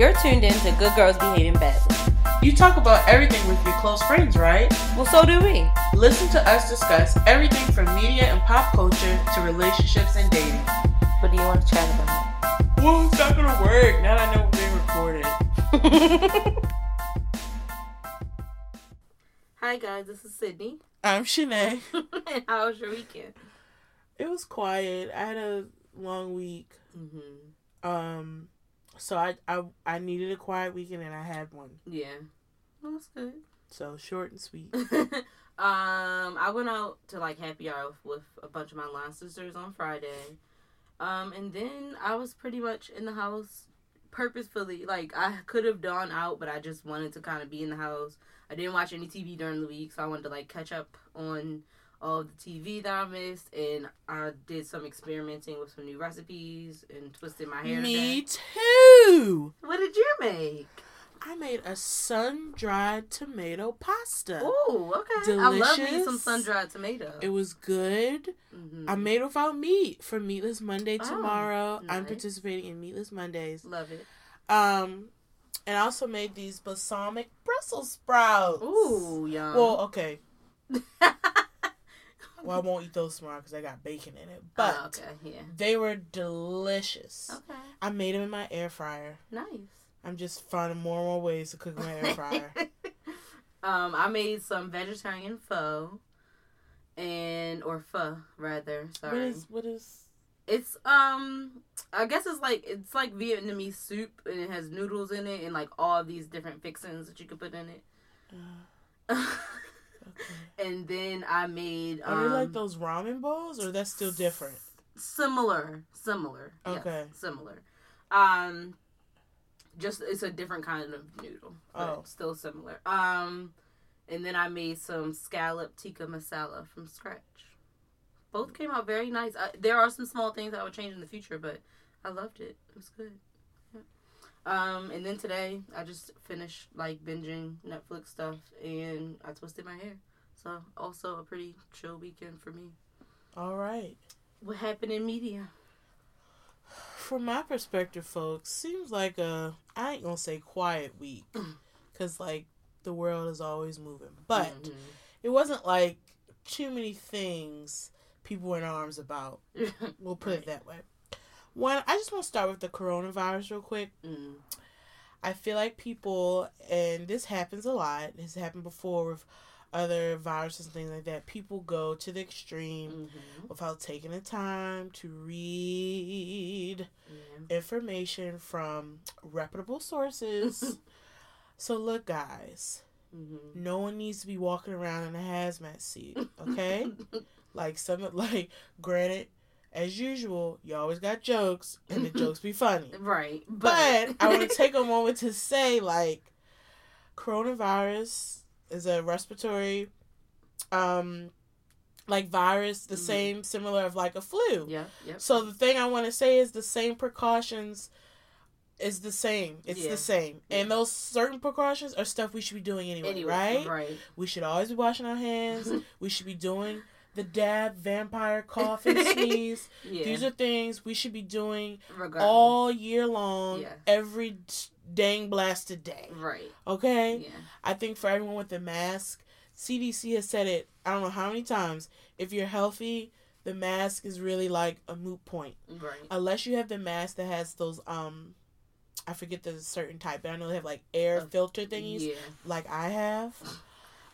You're tuned in to Good Girls Behaving Badly. You talk about everything with your close friends, right? Well, so do we. Listen to us discuss everything from media and pop culture to relationships and dating. What do you want to chat about? Well, it's not gonna work now that I know we're being recorded. Hi guys, this is Sydney. I'm Shanae. and how was your weekend? It was quiet. I had a long week. Mm-hmm. Um, so I I I needed a quiet weekend and I had one. Yeah, well, that's good. So short and sweet. um, I went out to like happy hour with a bunch of my line sisters on Friday. Um, and then I was pretty much in the house purposefully. Like I could have gone out, but I just wanted to kind of be in the house. I didn't watch any TV during the week, so I wanted to like catch up on all of the TV that I missed, and I did some experimenting with some new recipes and twisted my hair. Me today. too. What did you make? I made a sun dried tomato pasta. Oh, okay. Delicious. I love me some sun dried tomato. It was good. Mhm. I made without meat for Meatless Monday Oh, tomorrow. I'm participating in Meatless Mondays. love it. Um, and I also made these balsamic Brussels sprouts. Ooh, yum. Well, okay. Well, I won't eat those tomorrow because I got bacon in it. But Oh, okay, yeah. they were delicious. Okay, I made them in my air fryer. nice. I'm just finding more and more ways to cook my air fryer. um, I made some vegetarian pho, and or pho rather. Sorry, is what is? it's um, I guess it's like it's like Vietnamese soup, and it has noodles in it, and like all these different fixings that you can put in it. Uh, okay. and then I made um, Are they like those ramen bowls, or that's still different? similar, similar. yes, Okay. similar. Um, just it's a different kind of noodle, but Oh. still similar. Um, and then I made some scallop tikka masala from scratch. Both came out very nice. I, there are some small things I would change in the future, but I loved it. It was good. Um, and then today I just finished like binging Netflix stuff, and I twisted my hair. So also a pretty chill weekend for me. All right. What happened in media? From my perspective, folks, seems like a I ain't gonna say quiet week, cause like the world is always moving, but Mhm. it wasn't like too many things people were in arms about. We'll put it that way. One, I just want to start with the coronavirus real quick. Mm. I feel like people, and this happens a lot. This happened before with other viruses and things like that. People go to the extreme Mhm. without taking the time to read Yeah. information from reputable sources. so look, guys, Mhm. no one needs to be walking around in a hazmat suit. Okay, like some like granted. As usual, you always got jokes, and the jokes be funny. right, But I want to take a moment to say, like, coronavirus is a respiratory, um, like virus, the Mhm. same similar of like a flu. Yeah, yep. So the thing I want to say is the same precautions is the same. It's Yeah. the same, and those certain precautions are stuff we should be doing anyway, anyway, right? right. We should always be washing our hands. we should be doing the dab, vampire cough, and sneeze. Yeah, These are things we should be doing regardless. all year long, every dang blasted day. right. Okay? Yeah, I think for everyone with the mask, CDC has said it, I don't know how many times. If you're healthy, the mask is really like a moot point. right. Unless you have the mask that has those, um, I forget the certain type, but I know they have like air Uh, filter thingies, Yeah, like I have.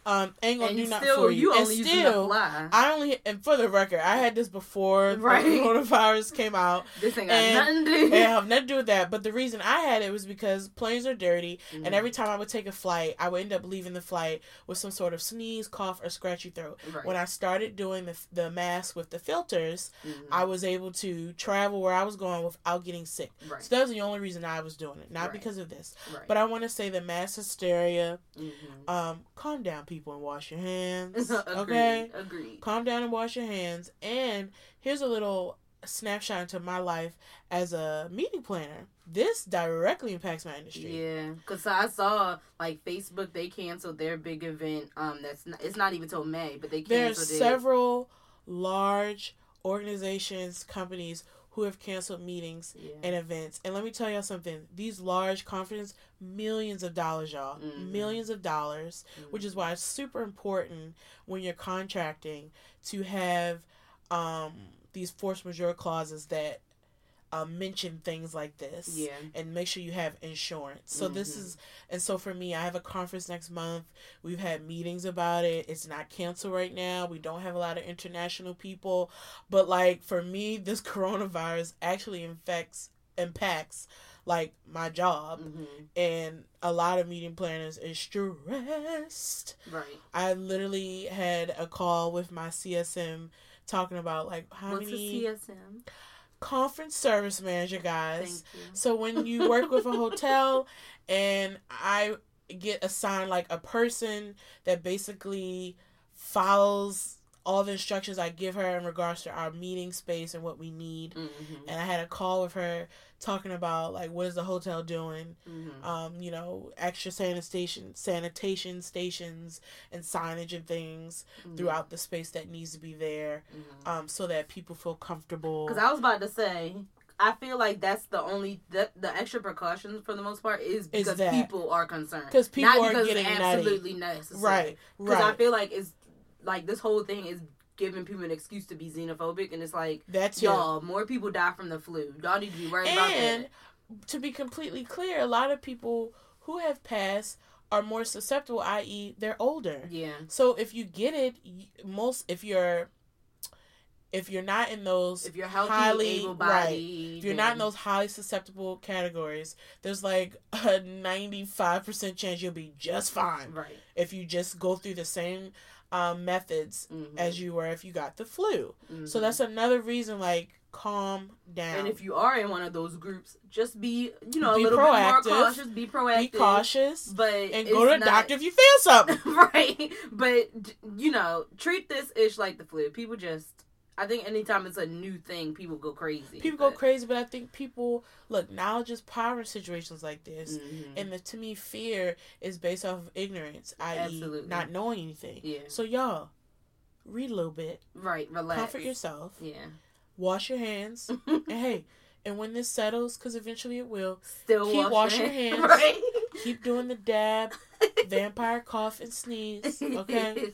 Um, ain't gonna and do nothing still for you. you and only still. I only, and for the record, I had this before Right. the coronavirus came out. this ain't got and- nothing to do. It have nothing to do with that. But the reason I had it was because planes are dirty, Mhm. and every time I would take a flight, I would end up leaving the flight with some sort of sneeze, cough, or scratchy throat. right. When I started doing the the mask with the filters, Mhm. I was able to travel where I was going without getting sick. right. So that was the only reason I was doing it, not because of this. But I want to say the mass hysteria. Mhm. Um, calm down, people, and wash your hands. agreed. okay, Agreed. calm down and wash your hands. And here's a little snapshot into my life as a meeting planner. This directly impacts my industry. Yeah, cause I saw like Facebook they canceled their big event. Um, that's not, it's not even till May, but they There's canceled it. several large organizations, companies who have canceled meetings Yeah. and events. And let me tell y'all something. These large conferences, millions of dollars, y'all. Mhm. Millions of dollars, which is why it's super important when you're contracting to have um, these force majeure clauses that uh, mention things like this yeah. and make sure you have insurance. So this Mhm. is and so for me, I have a conference next month. We've had meetings about it. It's not canceled right now. We don't have a lot of international people, but like for me, this coronavirus actually infects impacts like my job hmm and a lot of meeting planners is stressed. Right. I literally had a call with my CSM talking about like how What's many a CSM? Conference service manager guys. So when you work with a hotel and I get assigned like a person that basically follows all the instructions I give her in regards to our meeting space and what we need. hmm And I had a call with her talking about like what is the hotel doing, hmm um, you know, extra sanitation sanitation stations and signage and things throughout the space that needs to be there, um, so that people feel comfortable. Because I was about to say, I feel like that's the only the, the extra precautions for the most part is because that. people are concerned. Because people Not are because getting it's nutty. absolutely necessary. Right, Because I feel like it's like this whole thing is giving people an excuse to be xenophobic, and it's like That's y'all more people die from the flu. Y'all need to be worried about that. And to be completely clear, a lot of people who have passed are more susceptible, i.e., they're older. Yeah. So if you get it, most if you're if you're not in those If you're healthy, highly able right, if you're not in those highly susceptible categories, there's like a ninety five percent chance you'll be just fine right if you just go through the same um, methods Mhm. as you were if you got the flu. So Mhm. that's another reason, like calm down. And if you are in one of those groups, just be you know a Be little bit more cautious. Be proactive. be cautious But and go to not- doctor if you feel something. right but you know treat this ish like the flu people just i think anytime it's a new thing people go crazy People go crazy, but I think people look now just power in situations like this. Mhm. And the, to me, fear is based off of ignorance, i.e., Absolutely. not knowing anything. yeah So y'all, read a little bit, right relax comfort yourself, yeah wash your hands, and hey, and when this settles, because eventually it will, still Keep wash your hands. right keep doing the dab, vampire cough and sneeze. Okay,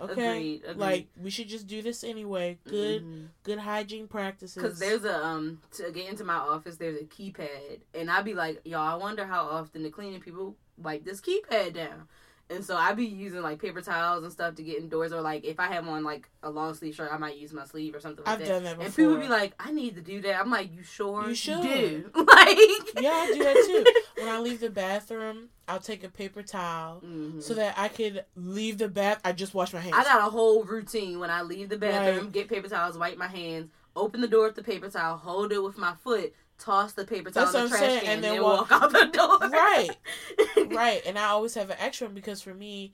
okay. Agreed, agreed. Like we should just do this anyway. Good, Mhm. good hygiene practices. Cause there's a um to get into my office there's a keypad and I'd be like y'all I wonder how often the cleaning people wipe this keypad down and so I'd be using like paper towels and stuff to get indoors or like if I have on like a long sleeve shirt I might use my sleeve or something like I've that done that before. and people be like I need to do that I'm like you sure You should. do like Yeah, I do that too. when I leave the bathroom, I'll take a paper towel Mhm. so that I can leave the bath. I just wash my hands. I got a whole routine when I leave the bathroom Right. get paper towels wipe my hands open the door with the paper towel hold it with my foot toss the paper towel That's in the trash saying, can and and then then walk- walk out the door right, right. And I always have an extra one because for me,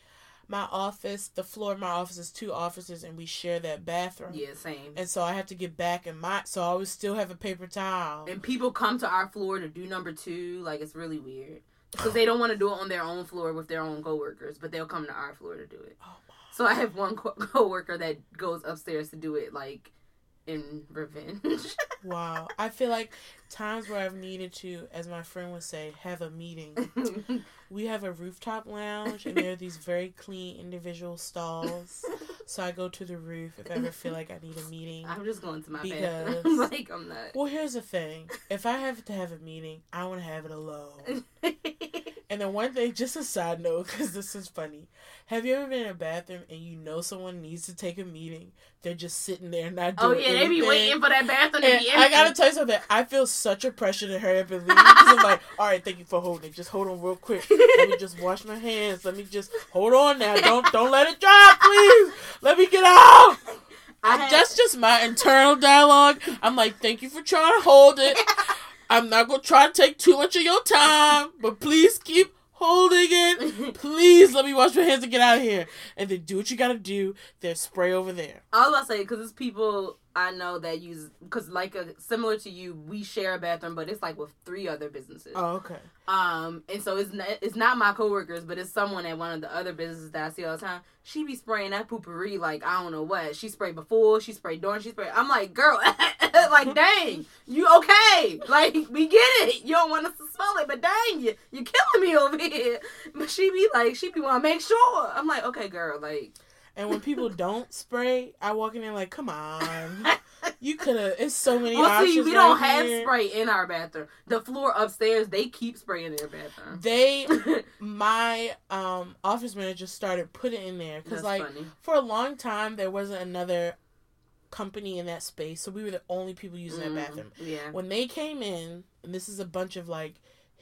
my office, the floor of my office is two offices, and we share that bathroom. Yeah, same. And so I have to get back in my. So I always still have a paper towel. And people come to our floor to do number two. Like it's really weird because they don't want to do it on their own floor with their own coworkers, but they'll come to our floor to do it. Oh, So I have one co- coworker that goes upstairs to do it, like in revenge. Wow. I feel like times where I've needed to, as my friend would say, have a meeting. We have a rooftop lounge, and there are these very clean individual stalls. So I go to the roof if I ever feel like I need a meeting. I'm just going to my Because- bathroom. like I'm not. Well, here's the thing. If I have to have a meeting, I want to have it alone. And then one thing, just a side note, because this is funny. Have you ever been in a bathroom and you know someone needs to take a meeting? They're just sitting there not doing. oh doing yeah, they be waiting for that bathroom to be empty. I gotta tell you something. I feel such a pressure to hurry up and leave because I'm like, all right, thank you for holding. Just hold on real quick. Let me just wash my hands. Let me just hold on now. Don't don't let it drop, please. Let me get out. I had- That's just my internal dialogue. I'm like, thank you for trying to hold it. I'm not gonna try to take too much of your time, but please keep holding it. Please let me wash my hands and get out of here. And then do what you gotta do. There's spray over there. I was about to say because it's people I know that use because like a, similar to you, we share a bathroom, but it's like with three other businesses. Oh, okay. Um, and so it's not, it's not my coworkers, but it's someone at one of the other businesses that I see all the time. She be spraying that poopery like I don't know what. She sprayed before, she sprayed during, she sprayed. I'm like, girl, like dang, you okay? Like we get it. You don't want us to smell it, but dang, you you killing me over here. But she be like, she be want to make sure. I'm like, okay, girl, like. And when people don't spray, I walk in there like, come on. You could have. It's so many well, options. see, we right don't have here. spray in our bathroom. The floor upstairs, they keep spraying their bathroom. They, my um office manager started putting it in there because like funny. for a long time there wasn't another company in that space, so we were the only people using Mm, that bathroom. Yeah. When they came in, and this is a bunch of like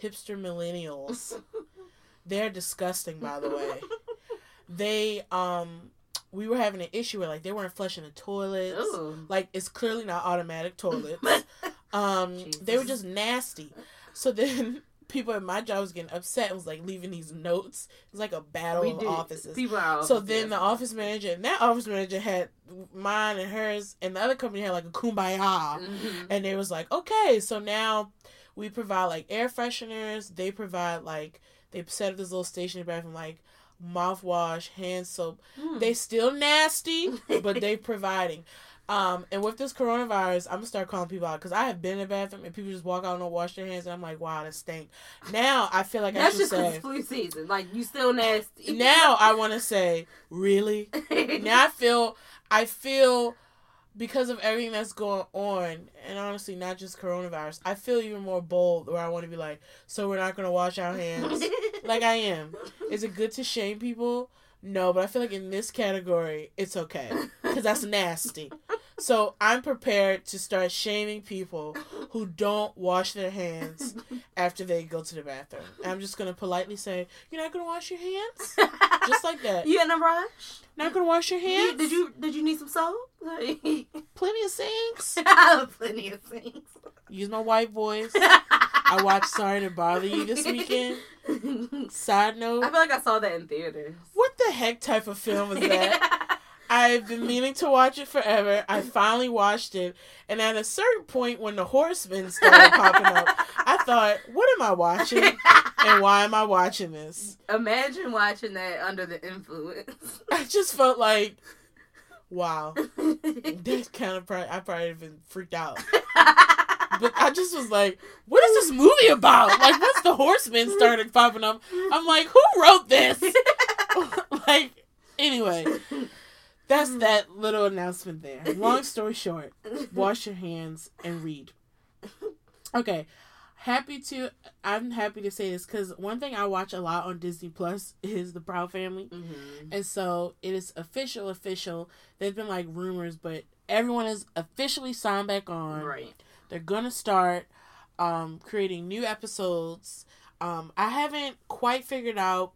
hipster millennials. They're disgusting, by the way. They um, we were having an issue where like they weren't flushing the toilets. Ooh. Like it's clearly not automatic toilets. Um, they were just nasty. So then people at my job was getting upset and was like leaving these notes. It was like a battle We of did. offices. People are So then yes. the office manager and that office manager had mine and hers, and the other company had like a kumbaya. Mhm. And they was like, okay, so now we provide like air fresheners. They provide like they set up this little station in the bathroom like mouthwash, hand soap. Mm. They still nasty, but they providing. Um, and with this coronavirus, I'm gonna start calling people out because I have been in the bathroom and people just walk out and don't wash their hands, and I'm like, wow, that stink. Now I feel like I That's should just say. it's flu season. Like you still nasty. Now I want to say, really? now I feel I feel because of everything that's going on, and honestly, not just coronavirus. I feel even more bold where I want to be like, so we're not gonna wash our hands like I am. Is it good to shame people? No, but I feel like in this category, it's okay because that's nasty. So I'm prepared to start shaming people who don't wash their hands after they go to the bathroom. And I'm just gonna politely say, "You're not gonna wash your hands." Just like that. You in a rush? Not gonna wash your hands. did you did you need some soap? Plenty of sinks. I have plenty of sinks. Use my white voice. I watched Sorry to Bother You this weekend. Side note. I feel like I saw that in theaters. what the heck type of film is that? I've been meaning to watch it forever. I finally watched it, and at a certain point, when the horsemen started popping up, I thought, "What am I watching? And why am I watching this?" Imagine watching that under the influence. I just felt like, "Wow, that's kind of probably I probably even freaked out." But I just was like, "What is this movie about?" Like, once the horsemen started popping up, I'm like, "Who wrote this?" like, anyway, that's that little announcement there. Long story short, wash your hands and read. Okay, happy to. I'm happy to say this because one thing I watch a lot on Disney Plus is The Proud Family, Mhm. and so it is official. Official. There's been like rumors, but everyone is officially signed back on. Right. They're gonna start um, creating new episodes. Um, I haven't quite figured out.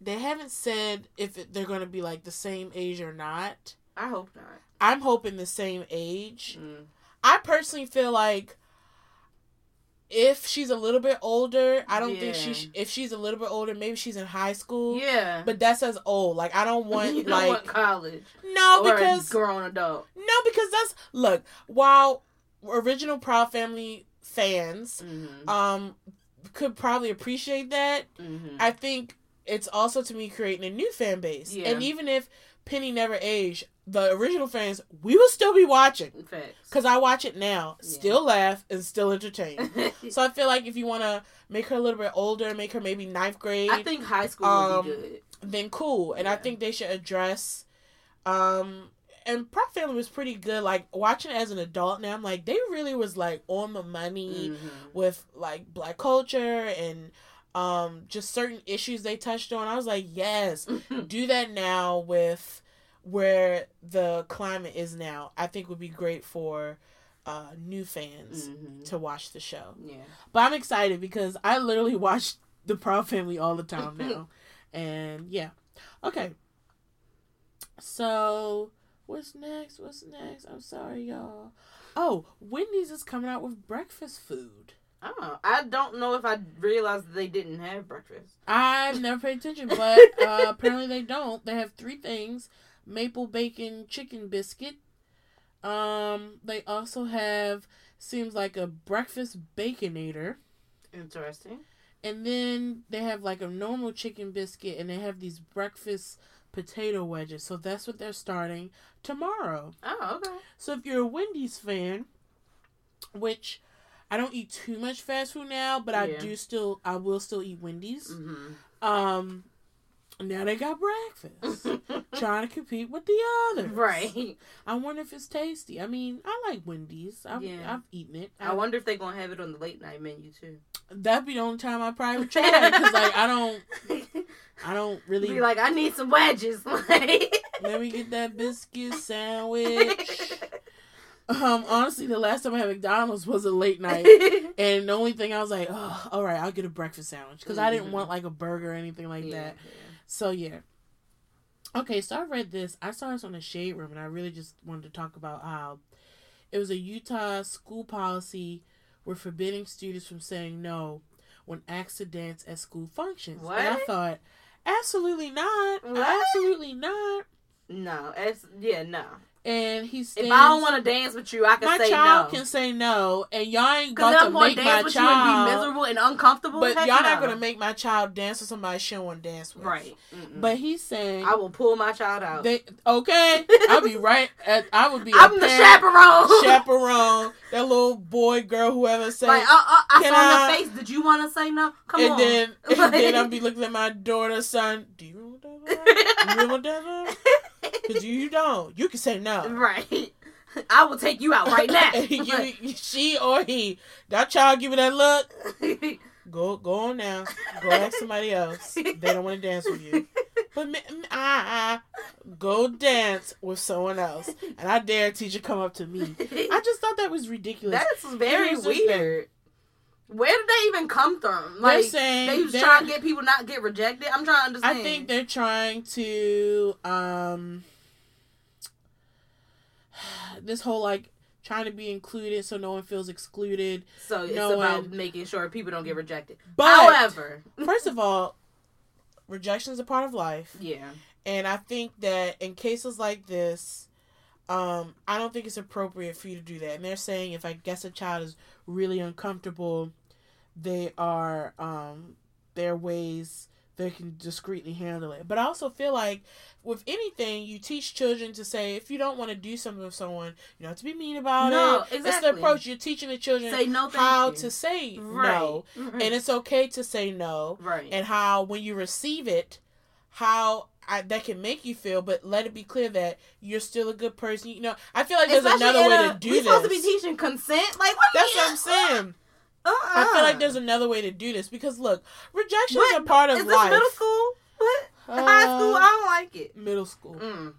They haven't said if they're gonna be like the same age or not. I hope not. I'm hoping the same age. Mm. I personally feel like if she's a little bit older, I don't think she. Sh- if she's a little bit older, maybe she's in high school. Yeah. But that says old. Like I don't want you don't like want college. no because a grown adult. no because that's look while original Proud Family fans Mm-hmm. um could probably appreciate that. mm-hmm. I think it's also to me creating a new fan base. Yeah. And even if Penny never aged, the original fans we will still be watching because I watch it now, Yeah. still laugh and still entertain. so I feel like if you want to make her a little bit older, make her maybe ninth grade, I think high school Um, would be good. then cool. And I think they should address um and Proud Family was pretty good. Like watching it as an adult now, I'm like they really was like on the money Mhm. with like black culture and um just certain issues they touched on. I was like, yes, do that now with where the climate is now. I think would be great for uh new fans Mhm. to watch the show. Yeah. But I'm excited because I literally watch the Proud Family all the time now. and yeah. Okay. So what's next? What's next? I'm sorry, y'all. Oh, Wendy's is coming out with breakfast food. Oh, I don't know if I realized they didn't have breakfast. I've never paid attention, but uh, apparently they don't. They have three things: maple bacon chicken biscuit, Um, they also have seems like a breakfast baconator, Interesting. and then they have like a normal chicken biscuit, and they have these breakfast potato wedges. So that's what they're starting tomorrow. Oh, okay. So if you're a Wendy's fan, which I don't eat too much fast food now, but I do still I will still eat Wendy's. Mm-hmm. Um now they got breakfast. trying to compete with the others. right. I wonder if it's tasty. I mean, I like Wendy's. I've, Yeah. I've eaten it. I wonder if they're gonna have it on the late night menu too. That'd be the only time I probably try it because, like, I don't, I don't really. Be like, I need some wedges. Like, let me get that biscuit sandwich. Um, honestly, the last time I had McDonald's was a late night, and the only thing I was like, oh, all right, I'll get a breakfast sandwich because I didn't Mhm. want like a burger or anything like yeah, that. So yeah. Okay, so I read this. I saw this on the Shade Room, and I really just wanted to talk about how it was a Utah school policy were forbidding students from saying no when asked to dance at school functions. And I thought, absolutely not, What? absolutely not. No, it's yeah, no. And he stands, If I don't want to dance with you, I can my say child no. can say no, and y'all ain't about I'm to going make my dance with you and be miserable and uncomfortable. But Heck y'all no. not gonna make my child dance with somebody she don't want to dance with. right. Mm-mm. But he's saying I will pull my child out. They okay. I'll be right. At, I would be. I'm the chaperone. chaperone. That little boy, girl, whoever say. like, uh, uh, I saw I- your face. Did you want to say no? Come and on. then, and then I'll be looking at my daughter, son. Do you remember that? You remember that? Because you, don't. You can say no. right. I will take you out right now. you, she or he. That child give you that look. Go, go on now. Go ask somebody else. They don't want to dance with you. But me, ah, ah, go dance with someone else. And I dare a teacher come up to me. I just thought that was ridiculous. That's very weird. Where did they even come from? They're Like saying they was they're- trying to get people not get rejected. I'm trying to understand. I think they're trying to um this whole like trying to be included so no one feels excluded. so. It's no about one- making sure people don't get rejected. But However, first of all, rejection is a part of life, yeah, and I think that in cases like this, um, I don't think it's appropriate for you to do that. And they're saying if I guess a child is really uncomfortable, they are um, there are ways they can discreetly handle it. But I also feel like with anything, you teach children to say if you don't want to do something with someone, you don't have to be mean about No, it. It's exactly. the approach you're teaching the children say no. How you. to say right. no, Right. Mm-hmm. and it's okay to say no, right. and how when you receive it, how I, that can make you feel, but let it be clear that you're still a good person. You know, I feel like there's Especially another way a- to do we this. supposed to be teaching consent. Like what? That's what I'm saying. Uh-uh. I feel like there's another way to do this because look, rejection is a part of Is this life. middle school? What? Uh, High school? I don't like it. Middle school. Mm.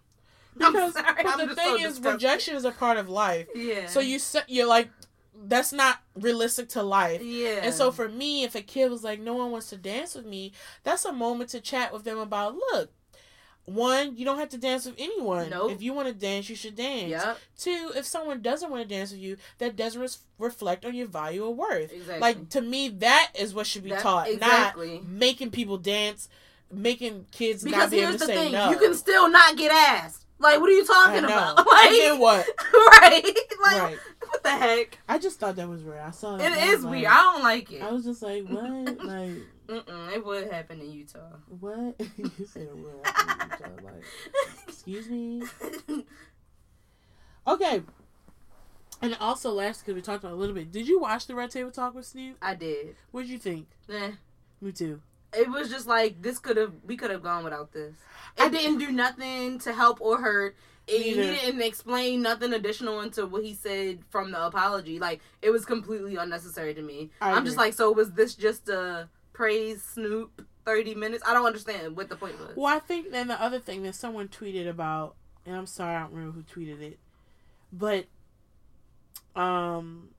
Because I'm sorry. but I'm the thing so is, rejection is a part of life. Yeah. So you set you're like, that's not realistic to life. Yeah. And so for me, if a kid was like, no one wants to dance with me, that's a moment to chat with them about, look, one, you don't have to dance with anyone. Nope. If you want to dance, you should dance. Yep. Two, if someone doesn't want to dance with you, that doesn't res- reflect on your value or worth. Exactly. Like to me, that is what should be That- taught, exactly. not making people dance, making kids because not be able here's to the say thing: no. you can still not get asked. Like, what are you talking about? and Like, then what? right? Like, right. What the heck? I just thought that was weird. I saw. It and I like- weird. I don't like it. I was just like, what? like, Mm-mm, it would happen in Utah. what? you said it would. happen each other, Like, excuse me. Okay. And also, last because we talked about it a little bit. Did you watch the Red Table Talk with Snoop? I did. What did you think? Eh. Me too. It was just like this could have we could have gone without this. I- It didn't do nothing to help or hurt. He didn't explain nothing additional into what he said from the apology. Like it was completely unnecessary to me. I I'm just like, so was this just a praise Snoop thirty minutes? I don't understand what the point was. Well, I think then the other thing that someone tweeted about, and I'm sorry I don't remember who tweeted it, but um,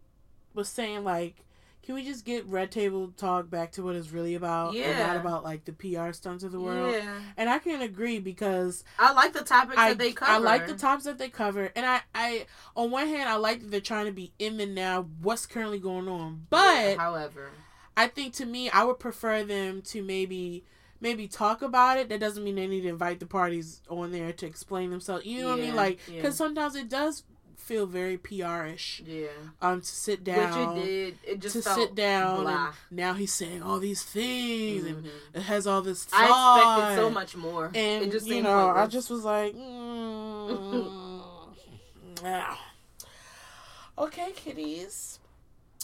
was saying like, can we just get Red Table Talk back to what it's really about, and Yeah. not about like the PR stunts of the world? Yeah, And I can agree because I like the topics I, that they cover. I like the topics that they cover, and I, I on one hand I like that they're trying to be in the now, what's currently going on, but Yeah, however, I think to me, I would prefer them to maybe maybe talk about it. That doesn't mean they need to invite the parties on there to explain themselves. You know what I mean? Yeah, Like, yeah. because sometimes it does feel very PR-ish. Yeah. Um, to sit down. Which it did. It just to sit down blah. and now he's saying all these things and Mhm. it has all this I expected so much more. and it just you know I just was like mm, yeah. okay kitties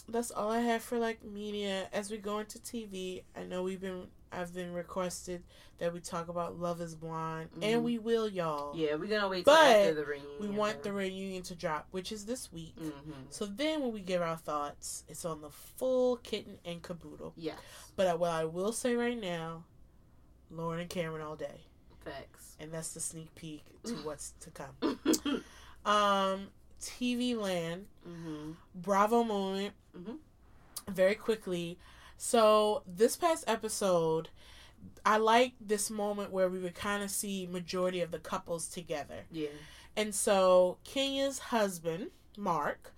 that's all I have for like media as we go into TV I know we've been I've been requested that we talk about Love is Blind and Mhm. we will y'all Yeah, we're gonna wait But till after the reunion. we want the reunion to drop which is this week hmm so then when we give our thoughts it's on the full kitten and caboodle Yes. but what I will say right now, Lauren and Cameron all day, Facts. and that's the sneak peek to what's to come. Um, TV Land, hmm Bravo moment, Mhm. very quickly. So this past episode, I like this moment where we would kind of see majority of the couples together. Yeah. And so Kenya's husband, Mark,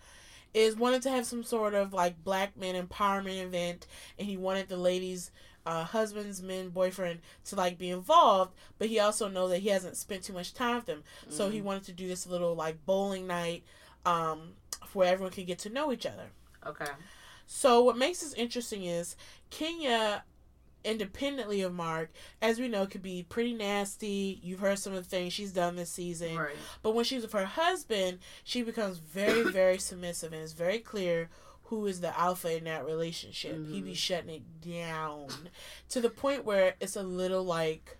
is wanted to have some sort of like black men empowerment event and he wanted the ladies uh, husbands, men, boyfriend to like be involved, but he also know that he hasn't spent too much time with them. So he Mhm. wanted to do this little like bowling night um, where everyone could get to know each other. Okay. So what makes this interesting is Kenya, independently of Mark, as we know, could be pretty nasty. You've heard some of the things she's done this season. Right. But when she's with her husband, she becomes very, very submissive, and it's very clear who is the alpha in that relationship. He be Mhm. shutting it down to the point where it's a little like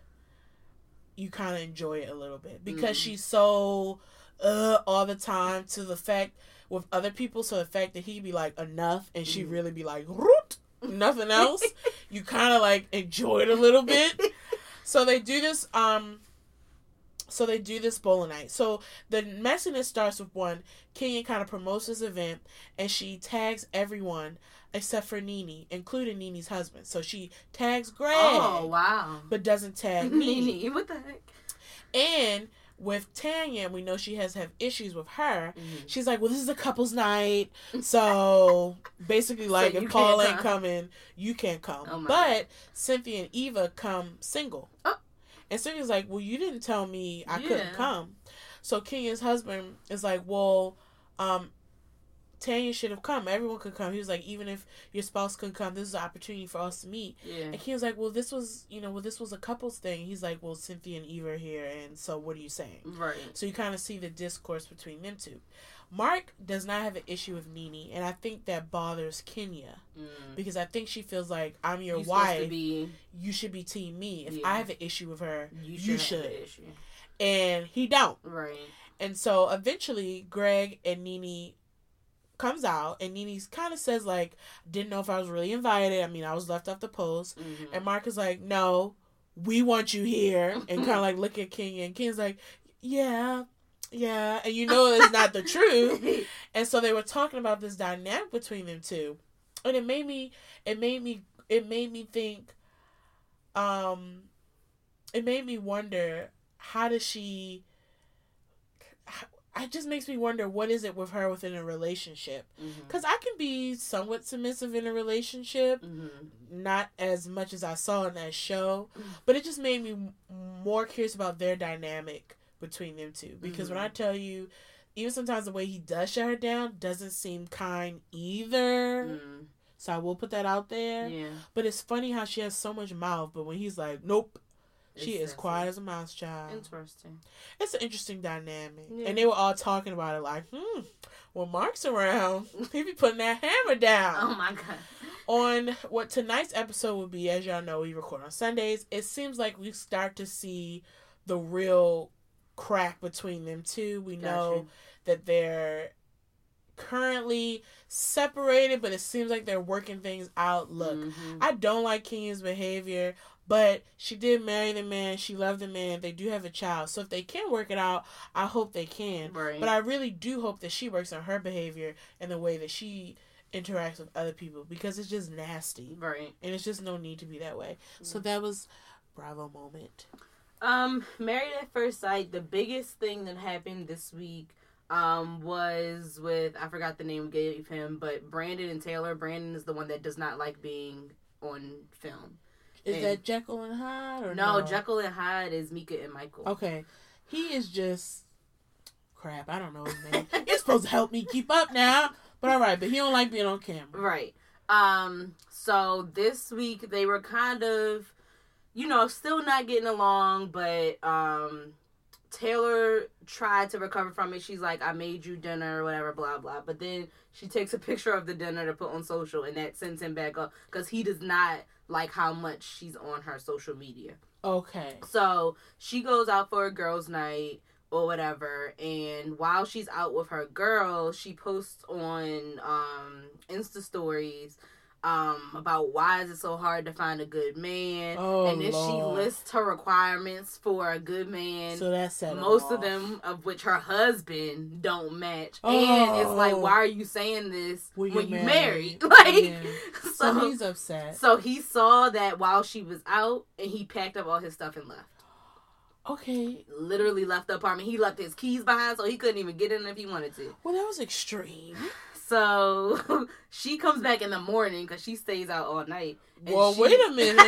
you kind of enjoy it a little bit because Mm. she's so uh all the time to the fact with other people. So the fact that he'd be like enough, and she Mhm. really be like root, nothing else. you kind of like enjoy it a little bit. So they do this. Um. So they do this bowling night. So the messiness starts with one. Kenya kind of promotes this event, and she tags everyone except for Nene, including Nene's husband. So she tags Greg, Oh wow. but doesn't tag Nini. Nene, what the heck? And with Tanya, we know she has have issues with her. Mhm. She's like, "Well, this is a couple's night, so basically, like, you if Paul ain't come. coming, you can't come." Oh but Cynthia and Eva come single, Oh. and Cynthia's like, "Well, you didn't tell me I couldn't come." So Kenya's husband is like, "Well, um." Tanya should have come. Everyone could come. He was like, even if your spouse could come, this is an opportunity for us to meet. Yeah. And he was like, well, this was, you know, well, this was a couples thing. He's like, well, Cynthia and Eva are here, and so what are you saying? Right. So you kind of see the discourse between them two. Mark does not have an issue with Nene, and I think that bothers Kenya Mm. because I think she feels like I'm your You supposed to wife. be. you should be team me. If Yeah. I have an issue with her, You you should. should. Have issue. and he don't. Right. And so eventually, Greg and Nene comes out, and Nene's kind of says like, "Didn't know if I was really invited. I mean, I was left off the post." Mhm. And Mark is like, "No, we want you here," and kind of like look at Kenya, and Kenya's like, "Yeah." Yeah, and you know it's not the truth. And so they were talking about this dynamic between them two. And it made me it made me it made me think um it made me wonder how does she it just makes me wonder what is it with her within a relationship because i can be somewhat submissive in a relationship Mhm. not as much as i saw in that show Mm. but it just made me more curious about their dynamic between them two because when i tell you even sometimes the way he does shut her down doesn't seem kind either Mm. so i will put that out there Yeah. but it's funny how she has so much mouth but when he's like nope she is quiet as a mouse child Interesting. it's an interesting dynamic Yeah. and they were all talking about it like hmm when mark's around he be putting that hammer down Oh my god. on what tonight's episode will be, as y'all know, we record on Sundays. It seems like we start to see the real crack between them two. We know that they're currently separated, but it seems like they're working things out. Look, Mhm. I don't like Kenya's behavior, but she did marry the man. She loved the man. They do have a child. So if they can work it out, I hope they can. Right. But I really do hope that she works on her behavior and the way that she interacts with other people because it's just nasty right. and it's just no need to be that way. So Mm. that was Bravo moment. Um, Married at First Sight. The biggest thing that happened this week um was with I forgot the name we gave him, but Brandon and Taylor. Brandon is the one that does not like being on film. Is And- that Jekyll and Hyde or No, no? Jekyll and Hyde is Meka and Michael. Okay, he is just crap. I don't know his name. He's supposed to help me keep up now. But all right, but he don't like being on camera. Right. Um. So this week they were kind of, you know, still not getting along, but um, Taylor tried to recover from it. She's like, "I made you dinner, or whatever, blah blah." But then she takes a picture of the dinner to put on social, and that sends him back up because he does not like how much she's on her social media. Okay. So she goes out for a girls' night or whatever, and while she's out with her girl, she posts on um Insta stories um about why is it so hard to find a good man Oh, and then Lord. she lists her requirements for a good man So that's most of off. them of which her husband don't match and it's like Oh. why are you saying this When you married. married like Yeah. So so he's upset. so he saw that while she was out and he packed up all his stuff and left Okay. literally left the apartment. He left his keys behind, so he couldn't even get in if he wanted to. Well, that was extreme. So she comes back in the morning because she stays out all night. Well, she- wait a minute.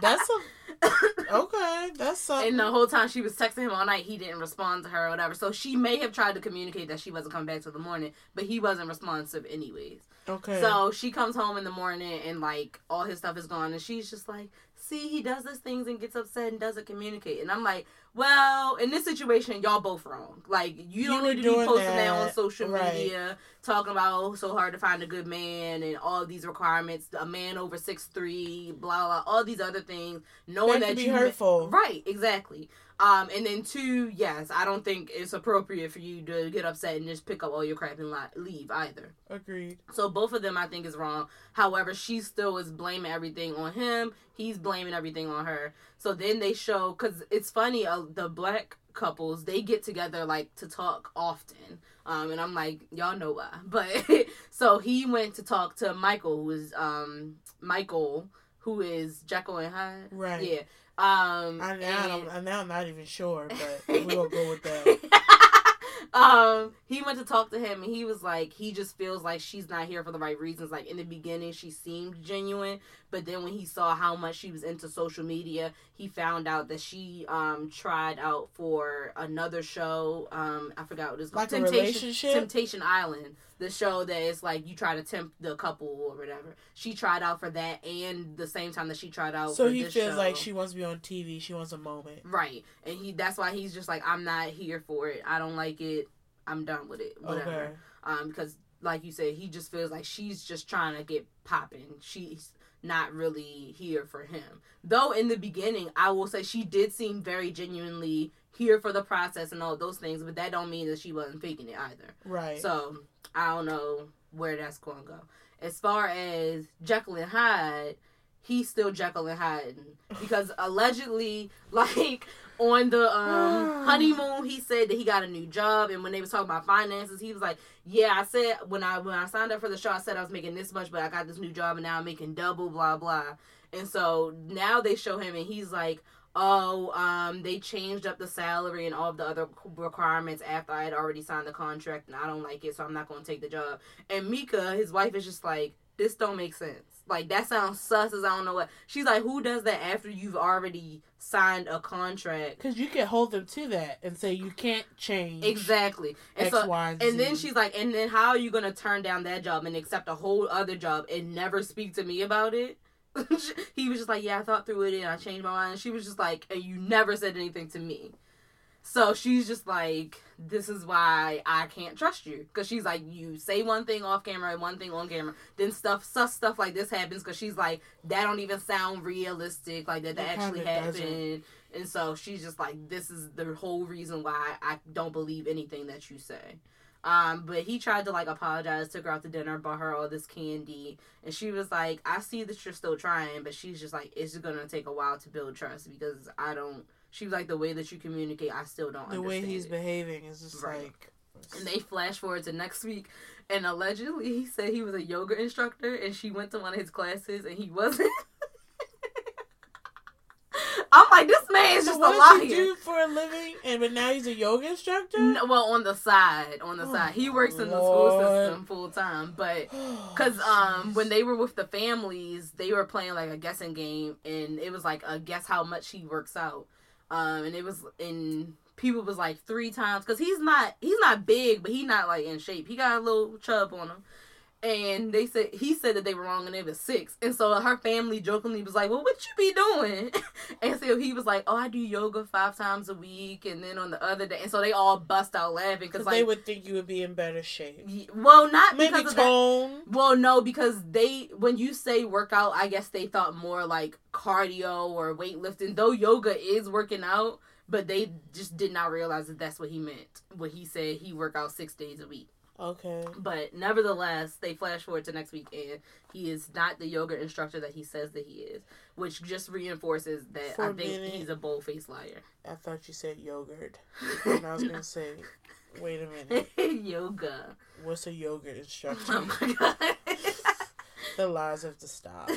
That's a okay. That's something. And the whole time she was texting him all night, he didn't respond to her or whatever. So she may have tried to communicate that she wasn't coming back till the morning, but he wasn't responsive anyways. okay. So she comes home in the morning and like all his stuff is gone, and she's just like, "See, he does these things and gets upset and doesn't communicate." And I'm like, "Well, in this situation, y'all both wrong. Like, you, You don't were need to be posting that, on that, social right. media, talking about oh, so hard to find a good man and all these requirements, a man over six three, blah blah, all these other things, knowing that that you hurtful. Right, exactly. Um, and then two, yes, I don't think it's appropriate for you to get upset and just pick up all your crap and leave either. Agreed. So both of them, I think, is wrong. However, she still is blaming everything on him. He's blaming everything on her. So then they show because it's funny. Uh, the black couples they get together like to talk often. Um, and I'm like, y'all know why. But so he went to talk to Michael, who is um Michael, who is Jekyll and Hyde. Right. Yeah. Um. I now, I'm, I now I'm not even sure, but we'll go with that. um he went to talk to him and he was like he just feels like she's not here for the right reasons like in the beginning she seemed genuine but then when he saw how much she was into social media he found out that she um tried out for another show um i forgot what it's called Like a relationship? temptation island the show that is like you try to tempt the couple or whatever she tried out for that and the same time that she tried out So he feels show. like she wants to be on TV. She wants a moment. Right. And he that's why he's just like, I'm not here for it. I don't like it. I'm done with it. Whatever. Okay. Um, because like you said, he just feels like she's just trying to get popping. She's not really here for him. Though in the beginning, I will say she did seem very genuinely here for the process and all those things, but that don't mean that she wasn't faking it either. Right. So I don't know where that's going to go. As far as Jekyll and Hyde, he's still Jekyll and Hyde because allegedly, like on the um, honeymoon, he said that he got a new job, and when they was talking about finances, he was like, "Yeah, I said when I when I signed up for the show, I said I was making this much, but I got this new job, and now I'm making double, blah blah." And so now they show him, and he's like, "Oh, um, they changed up the salary and all of the other requirements after I had already signed the contract, and I don't like it, so I'm not going to take the job." And Meka, his wife, is just like, "This don't make sense. Like that sounds sus as I don't know what." She's like, "Who does that after you've already signed a contract?" Because you can hold them to that and say you can't change Exactly. And X, so Y, and and then she's like, and then how are you gonna turn down that job and accept a whole other job and never speak to me about it? he was just like, yeah, I thought through it and I changed my mind. And she was just like, and you never said anything to me. So she's just like, this is why I can't trust you. Because she's like, you say one thing off camera and one thing on camera. Then stuff, sus stuff like this happens because she's like, that don't even sound realistic. Like that, that It actually happened. doesn't. And so she's just like, this is the whole reason why I don't believe anything that you say. Um, but he tried to like apologize, took her out to dinner, bought her all this candy, and she was like, "I see that you're still trying," but she's just like, "It's just gonna take a while to build trust because I don't." She was like, "The way that you communicate, I still don't understand. the way he's it." behaving is just Right. like. And they flash forward to next week, and allegedly he said he was a yoga instructor, and she went to one of his classes, and he wasn't. I'm like, this man is So just a what liar. does he do for a living? And but now he's a yoga instructor. No, well, on the side, on the Oh, side, he works in the school system full time. But because um, when they were with the families, they were playing like a guessing game, and it was like a guess how much he works out. Um, and it was in people was like three times because he's not he's not big, but he's not like in shape. He got a little chub on him. And they said he said that they were wrong and it was six. And so her family jokingly was like, Well, what you be doing? and so he was like, Oh, I do yoga five times a week and then on the other day and so they all bust out laughing because like, they would think you would be in better shape. Well, not Maybe because of tone. that. Well, no, because they when you say workout, I guess they thought more like cardio or weightlifting. Though yoga is working out, but they just did not realize that that's what he meant. What he said he work out six days a week. Okay. But nevertheless, they flash forward to next week, and he is not the yoga instructor that he says that he is, which just reinforces that For I think minute. he's a bold faced liar. I thought you said yogurt. And I was gonna say, wait a minute. yoga. What's a yoga instructor? Oh my god. the lies have to stop.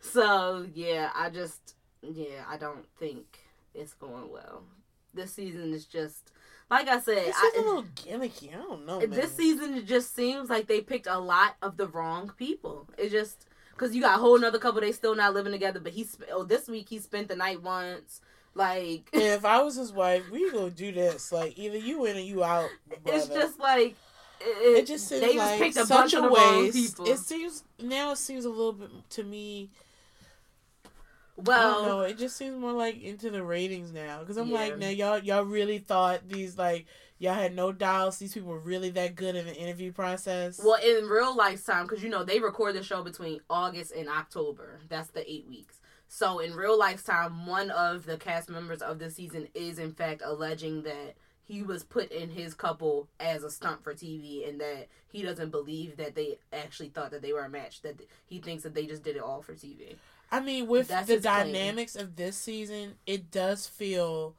so yeah, I just yeah, I don't think it's going well. This season is just like I said. This I, is a little gimmicky. I don't know. this man. season it just seems like they picked a lot of the wrong people. It just because you got a whole another couple they still not living together, but he sp- oh this week he spent the night once. Like if I was his wife, we gonna do this. Like either you in or you out. it's just like it, it just seems they like just picked a such bunch a of the wrong waste. people. It seems now it seems a little bit to me. Well, no, It just seems more like into the ratings now because I'm Yeah. like now y'all y'all really thought these like y'all had no doubts these people were really that good in the interview process. Well, in real life time, because you know they record the show between August and October. That's the eight weeks. So in real life time, one of the cast members of this season is in fact alleging that he was put in his couple as a stunt for TV, and that he doesn't believe that they actually thought that they were a match. That he thinks that they just did it all for TV. I mean, with That's the his claim. dynamics of this season, it does feel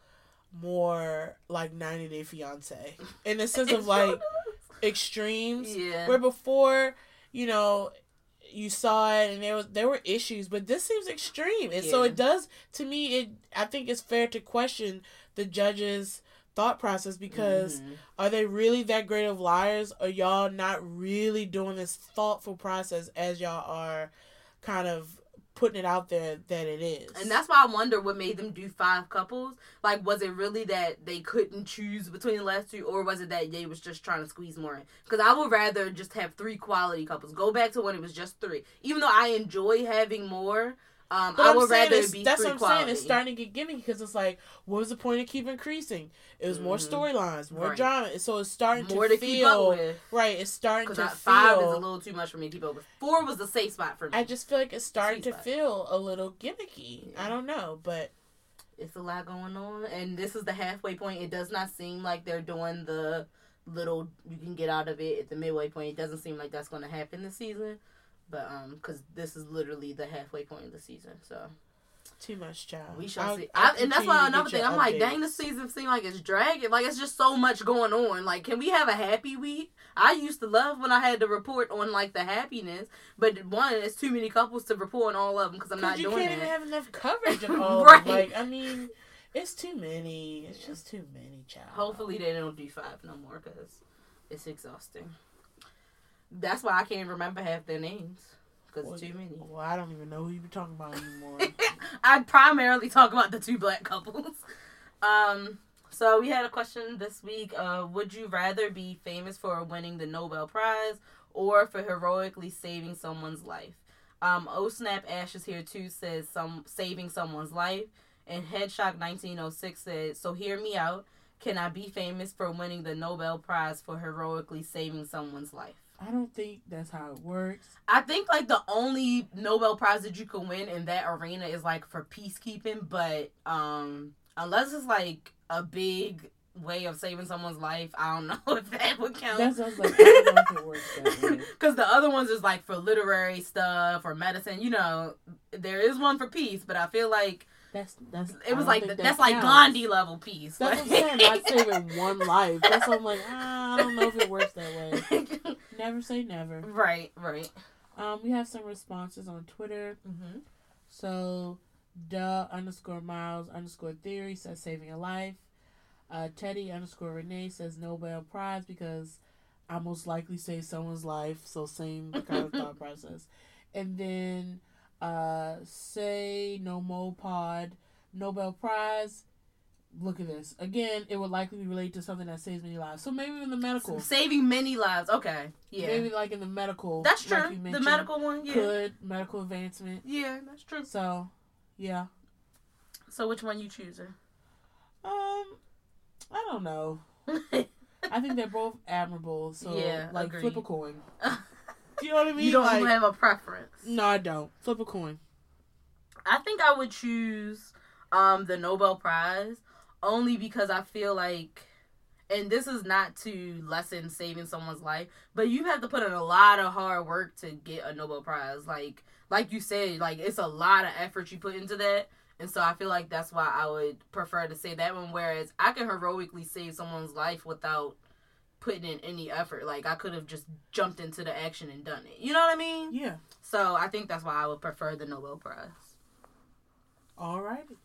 more like 90 Day Fiance in the sense of like extremes. yeah, Where before, you know, you saw it and there was there were issues, but this seems extreme, and so it does to me. It I think it's fair to question the judges' thought process because Mhm. are they really that great of liars? Or y'all not really doing this thoughtful process as y'all are kind of putting it out there that it is? And that's why I wonder what made them do five couples. Like, was it really that they couldn't choose between the last two, or was it that they was just trying to squeeze more in? Because I would rather just have three quality couples. Go back to when it was just three. Even though I enjoy having more, um, But I I'm would saying rather be that's what I'm quality. saying. It's starting to get gimmicky because it's like, what was the point of keep increasing? It was more Mhm. storylines, more Right. drama, and so it's starting more to to feel right. It's starting to feel. five is a little too much for me to keep up with. Four was the safe spot for me. I just feel like it's starting to spot. feel a little gimmicky. Yeah. I don't know, but it's a lot going on and this is the halfway point it does not seem like they're doing the little you can get out of it at the midway point it doesn't seem like that's going to happen this season but um because this is literally the halfway point of the season so too much, child. we shall I'll- see I'll I, and that's why another thing i'm like dang updates. this season seems like it's dragging like it's just so much going on like can we have a happy week i used to love when i had to report on like the happiness but one it's too many couples to report on all of them because i'm 'Cause not you doing can't that even have enough coverage of all Right. Like, I mean, it's too many. It's just too many, child. Hopefully they don't do five no more because it's exhausting. That's why I can't remember half their names because Well, too many. Well, I don't even know who you be talking about anymore. I primarily talk about the two black couples. Um, so we had a question this week. Uh, would you rather be famous for winning the Nobel Prize or for heroically saving someone's life? Um, O Snap Ashes here too says some saving someone's life, and Headshock 1906 says "So hear me out. Can I be famous for winning the Nobel Prize for heroically saving someone's life?" I don't think that's how it works. I think like the only Nobel Prize that you can win in that arena is like for peacekeeping, but um unless it's like a big way of saving someone's life, I don't know if that would count. That sounds like I don't know if it works that way. Because the other ones is like for literary stuff or medicine. You know, there is one for peace, but I feel like That's that's. it was like think that's that like. Gandhi level peace. That's what I'm saying. Not saving one life. That's why I'm like, ah, I don't know if it works that way. Never say never. right, right. Um, we have some responses on Twitter. hmm So, duh underscore miles underscore theory says saving a life. Uh, Teddy underscore Renee says Nobel Prize because I most likely save someone's life. So same kind of thought process. And then uh, say no mo pod Nobel Prize look at this again. It would likely be related to something that saves many lives. So maybe in the medical, Saving many lives. Okay. Yeah. maybe like in the medical. that's true. like the medical one. Yeah. could medical advancement. Yeah, that's true. So, yeah. So which one you choosing? Um, I don't know. I think they're both admirable. So Yeah, like agreed. flip a coin. Do you know what I mean? you don't like, have a preference. no, I don't. Flip a coin. I think I would choose um the Nobel Prize only because I feel like and this is not to lessen saving someone's life, but you have to put in a lot of hard work to get a Nobel Prize. Like like you said, like it's a lot of effort you put into that. And so I feel like that's why I would prefer to say that one. Whereas I can heroically save someone's life without putting in any effort. Like I could have just jumped into the action and done it. You know what I mean? Yeah. So I think that's why I would prefer the Nobel Prize. Alrighty.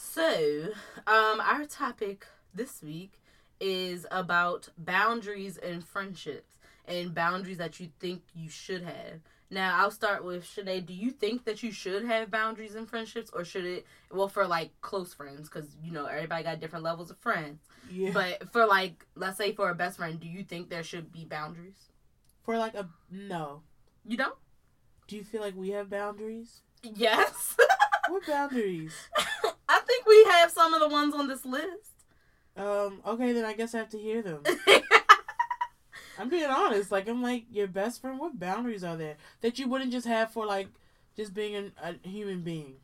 So, um, our topic this week is about boundaries in friendships and boundaries that you think you should have. Now, I'll start with Shanae. Do you think that you should have boundaries in friendships, or should it? Well, for like close friends, because you know everybody got different levels of friends. Yeah. But for like, let's say for a best friend, do you think there should be boundaries? For like a no. You don't? Do you feel like we have boundaries? Yes. What boundaries? I think we have some of the ones on this list. Um, okay, then I guess I have to hear them. I'm being honest. Like, I'm like, your best friend, what boundaries are there that you wouldn't just have for, like, just being an, a human being?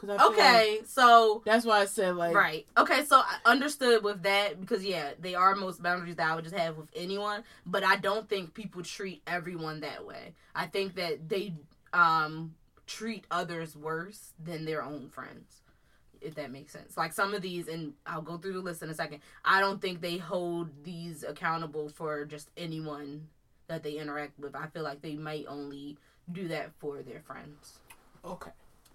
Cause I feel like okay, so that's why I said, like, right. Okay, so I understood with that because yeah, they are most boundaries that I would just have with anyone, but I don't think people treat everyone that way. I think that they um treat others worse than their own friends. If that makes sense. Like some of these and I'll go through the list in a second. I don't think they hold these accountable for just anyone that they interact with. I feel like they might only do that for their friends. okay.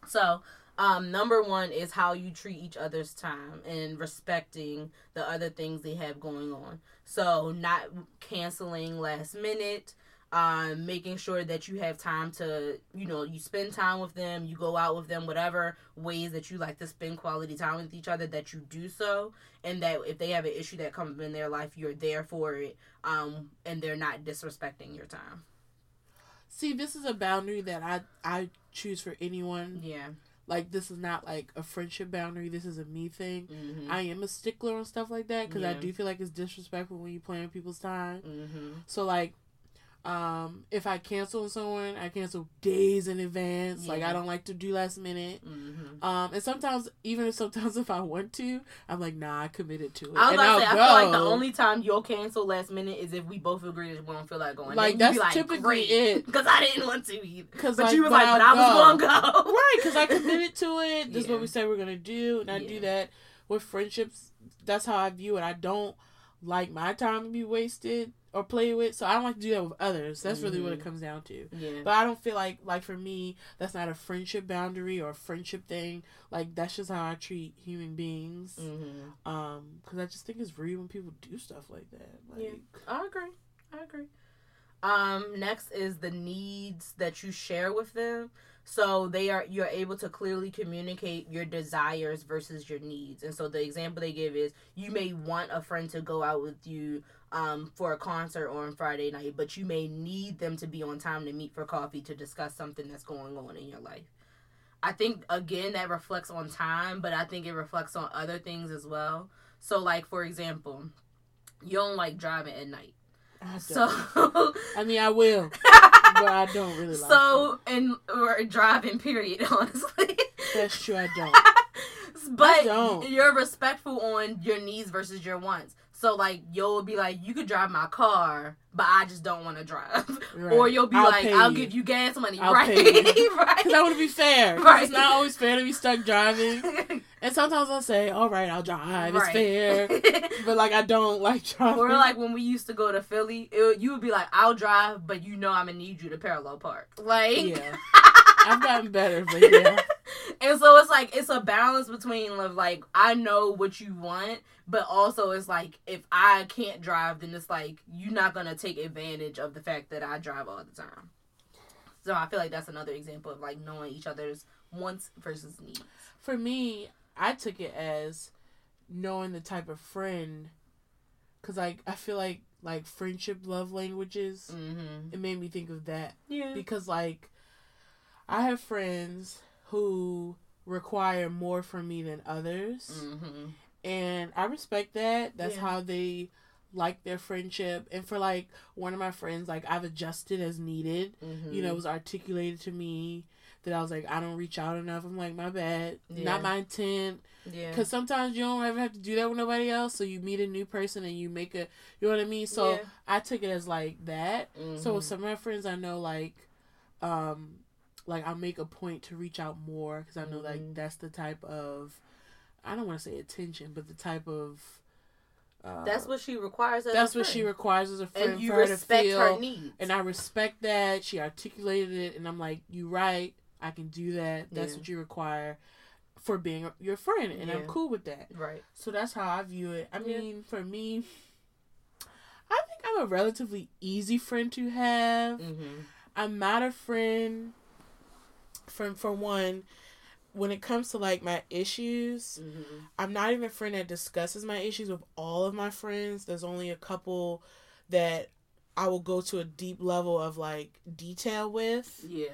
So, um, number one is how you treat each other's time and respecting the other things they have going on. So, not canceling last minute, um, making sure that you have time to, you know, you spend time with them, you go out with them, whatever ways that you like to spend quality time with each other, that you do so, and that if they have an issue that comes in their life, you're there for it, um, and they're not disrespecting your time. See, this is a boundary that I I choose for anyone. Yeah. Like, this is not like a friendship boundary. This is a me thing. Mm-hmm. I am a stickler on stuff like that because I do feel like it's disrespectful when you play on people's time. mm-hmm. So like, um, if I cancel someone, I cancel days in advance. Like I don't like to do last minute. Mm-hmm. Um, and sometimes even if sometimes if I want to, I'm like, nah, I committed to it. I was and about to say, go. I feel like the only time you'll cancel last minute is if we both agree that we don't feel like going. Like, that's be typically it. Because I didn't want to either. Cause But like, you was like, but I was go. gonna go. right because I committed to it. This is what we said we're gonna do, and I do that with friendships. That's how I view it. I don't like my time to be wasted or played with, so I don't like to do that with others. That's really what it Mhm. comes down to. Yeah. But I don't feel like like for me that's not a friendship boundary or a friendship thing. Like that's just how I treat human beings. hmm Um, because I just think it's rude when people do stuff like that. Like, Yeah. I agree. I agree. Um, next is the needs that you share with them. So they are you're able to clearly communicate your desires versus your needs. And so the example they give is you may want a friend to go out with you um for a concert or on Friday night, but you may need them to be on time to meet for coffee to discuss something that's going on in your life. I think again that reflects on time, but I think it reflects on other things as well. So like for example, you don't like driving at night. I. So I mean, I will, but I don't really like. so and or driving period honestly that's true. I don't. but don't. you're respectful on your needs versus your wants so like you'll be like you could drive my car but i just don't want to drive Right. or you'll be I'll like i'll you. give you gas money I'll right right Because I want to be fair. Right. It's not always fair to be stuck driving. And sometimes I'll say, all right, I'll drive. It's fair. But, like, I don't like driving. or like when we used to go to philly it, you would be like i'll drive but you know i'm gonna need you to parallel park like Yeah. I've gotten better, but yeah. and so it's like it's a balance between like I know what you want, but also it's like if I can't drive, then it's like you're not gonna take advantage of the fact that I drive all the time. So I feel like that's another example of like knowing each other's wants versus needs. For me, I took it as knowing the type of friend, because like I feel like like friendship love languages. Mm-hmm. It made me think of that Yeah. because like I have friends who require more from me than others, Mm-hmm. And I respect that. That's Yeah. how they like their friendship. And for like one of my friends, like I've adjusted as needed. Mm-hmm. You know, it was articulated to me that I was like, I don't reach out enough. I'm like, my bad, Yeah. not my intent. yeah. Because sometimes you don't ever have to do that with nobody else. So you meet a new person and you make a, you know what I mean. So Yeah. I took it as like that. So Mhm. with some of my friends, I know like, um, like I'll make a point to reach out more because I know Mhm. like that's the type of, I don't want to say attention, but the type of. Uh, that's what she requires. As that's what she requires as a friend and you her to respect feel, her needs. and I respect that she articulated it, and I'm like, you right, I can do that. That's Yeah. what you require for being your friend, and I'm cool with that. right. So that's how I view it. I Yeah. mean, for me, I think I'm a relatively easy friend to have. Mm-hmm. I'm not a friend. From for one, when it comes to like my issues, Mm-hmm. I'm not even a friend that discusses my issues with all of my friends. There's only a couple that I will go to a deep level of like detail with. Yeah.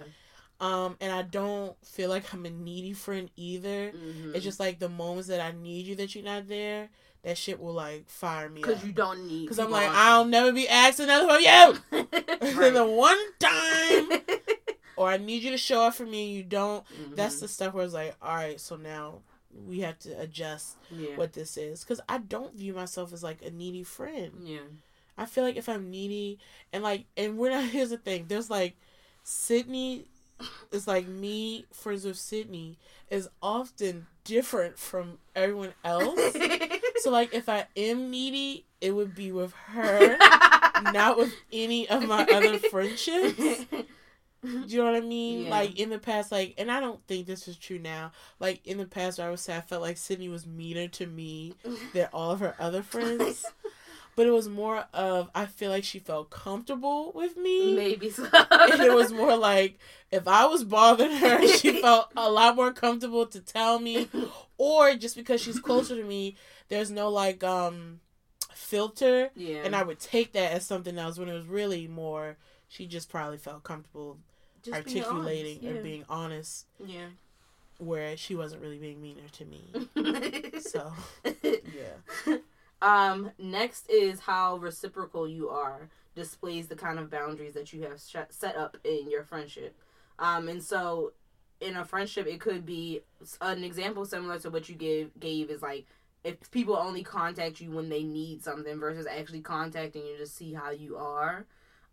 Um, and I don't feel like I'm a needy friend either. Mm-hmm. It's just like the moments that I need you that you're not there, that shit will like fire me because up. you don't need. Because I'm like, I'll never be asked another from you. Right. the one time, or I need you to show up for me and you don't. That's Mhm. the stuff where it's like, all right, so now we have to adjust yeah. what this is. Because I don't view myself as like a needy friend. Yeah. I feel like if I'm needy and like, and we're not, here's the thing there's like, Sydney is like me, friends with Sydney, is often different from everyone else. so, like, if I am needy, it would be with her, not with any of my other friendships. Do you know what I mean? Yeah. Like in the past, like, and I don't think this is true now. Like in the past, I would say I felt like Sydney was meaner to me than all of her other friends. but it was more of I feel like she felt comfortable with me. Maybe so. And it was more like if I was bothering her, she felt a lot more comfortable to tell me. Or just because she's closer to me, there's no like um filter. Yeah. And I would take that as something else when it was really more she just probably felt comfortable Just being articulating honest, or being honest Yeah. where she wasn't really being meaner to me. So yeah. Um, next is how reciprocal you are displays the kind of boundaries that you have sh- set up in your friendship. Um, and so in a friendship, it could be an example similar to what you gave gave is like if people only contact you when they need something versus actually contacting you to see how you are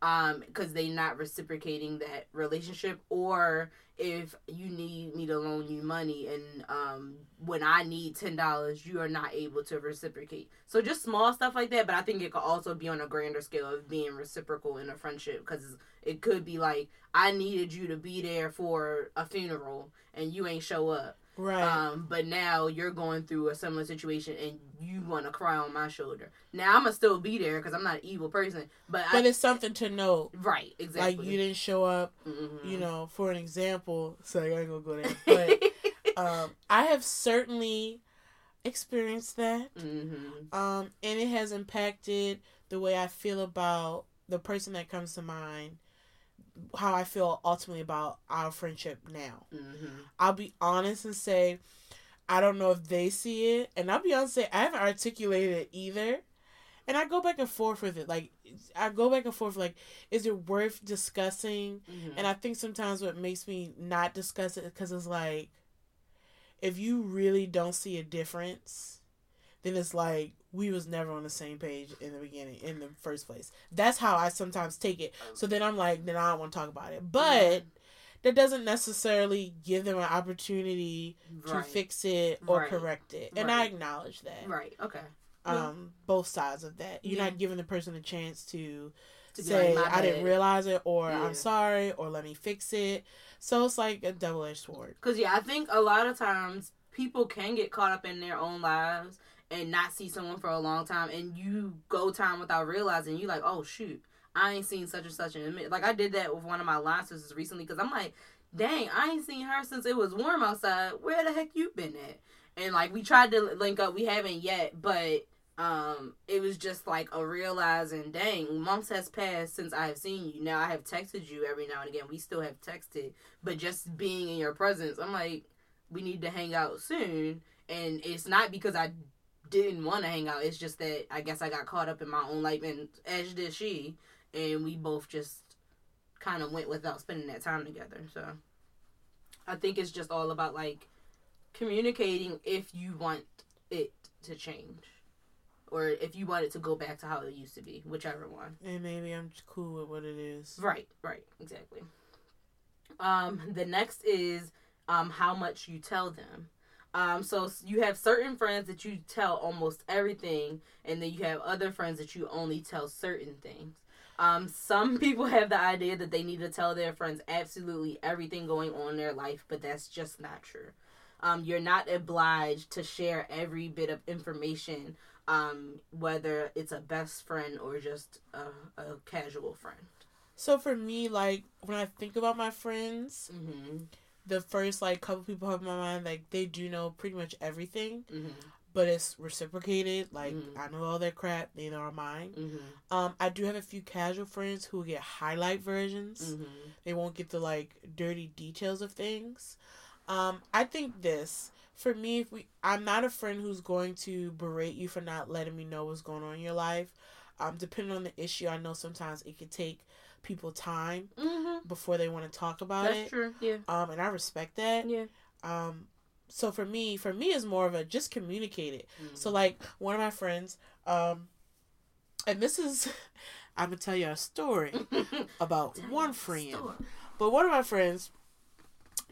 um because they not reciprocating that relationship or if you need me to loan you money and um when i need ten dollars you are not able to reciprocate. So just small stuff like that but i think it could also be on a grander scale of being reciprocal in a friendship because it could be like i needed you to be there for a funeral and you ain't show up Right. um, but now you're going through a similar situation and you want to cry on my shoulder. Now I'm gonna still be there because I'm not an evil person, but, but I, it's something to note. right, exactly. Like you didn't show up, Mhm. you know, for an example. So I ain't gonna go there. But um I have certainly experienced that. Mhm. Um and it has impacted the way I feel about the person that comes to mind, how I feel ultimately about our friendship now. Mhm. I'll be honest and say, I don't know if they see it, and I'll be honest and say I haven't articulated it either. And I go back and forth with it. Like I go back and forth. Like, is it worth discussing? Mhm. And I think sometimes what makes me not discuss it because it's like, if you really don't see a difference, then it's like we was never on the same page in the beginning, in the first place. That's how I sometimes take it. So then I'm like, then I don't want to talk about it. But that doesn't necessarily give them an opportunity to fix it or Right. correct it. And I acknowledge that. right, okay. Yeah. Um, both sides of that. You're Yeah. not giving the person a chance to, To say like, I didn't realize it or Yeah. I'm sorry or let me fix it. So it's like a double edged sword. Cause yeah, I think a lot of times people can get caught up in their own lives and not see someone for a long time, and you go time without realizing. You like, oh shoot, I ain't seen such and such in. Like I did that with one of my line sisters recently, cause I'm like, dang, I ain't seen her since it was warm outside. Where the heck you been at? and like we tried to link up. We haven't yet, but um, it was just like a realizing, dang, months has passed since I have seen you. Now I have texted you every now and again. We still have texted, but just being in your presence, I'm like, we need to hang out soon. And it's not because I didn't want to hang out. It's just that I guess I got caught up in my own life, and as did she, and we both just kind of went without spending that time together. So I think it's just all about like communicating if you want it to change or if you want it to go back to how it used to be, whichever one. And maybe I'm cool with what it is. Right, right, exactly. Um, the next is um how much you tell them. Um, so you have certain friends that you tell almost everything, and then you have other friends that you only tell certain things. Um, some people have the idea that they need to tell their friends absolutely everything going on in their life, but that's just not true. Um, you're not obliged to share every bit of information um, whether it's a best friend or just a, a casual friend. So for me, like when I think about my friends, Mm-hmm. The first like couple people have in my mind, like they do know pretty much everything, Mm-hmm. but it's reciprocated. Like Mhm. I know all their crap, they know all mine. Mm-hmm. Um, I do have a few casual friends who get highlight versions. Mm-hmm. They won't get the like dirty details of things. Um, I think this for me, if we, I'm not a friend who's going to berate you for not letting me know what's going on in your life. Um, depending on the issue, I know sometimes it can take people time Mm-hmm. before they want to talk about That's it. true. Yeah. Um, and I respect that. Yeah. Um, so for me, for me, is more of a just communicate it. Mm-hmm. So like one of my friends, um, and this is, I'm gonna tell you a story about Tell one friend. story. But one of my friends,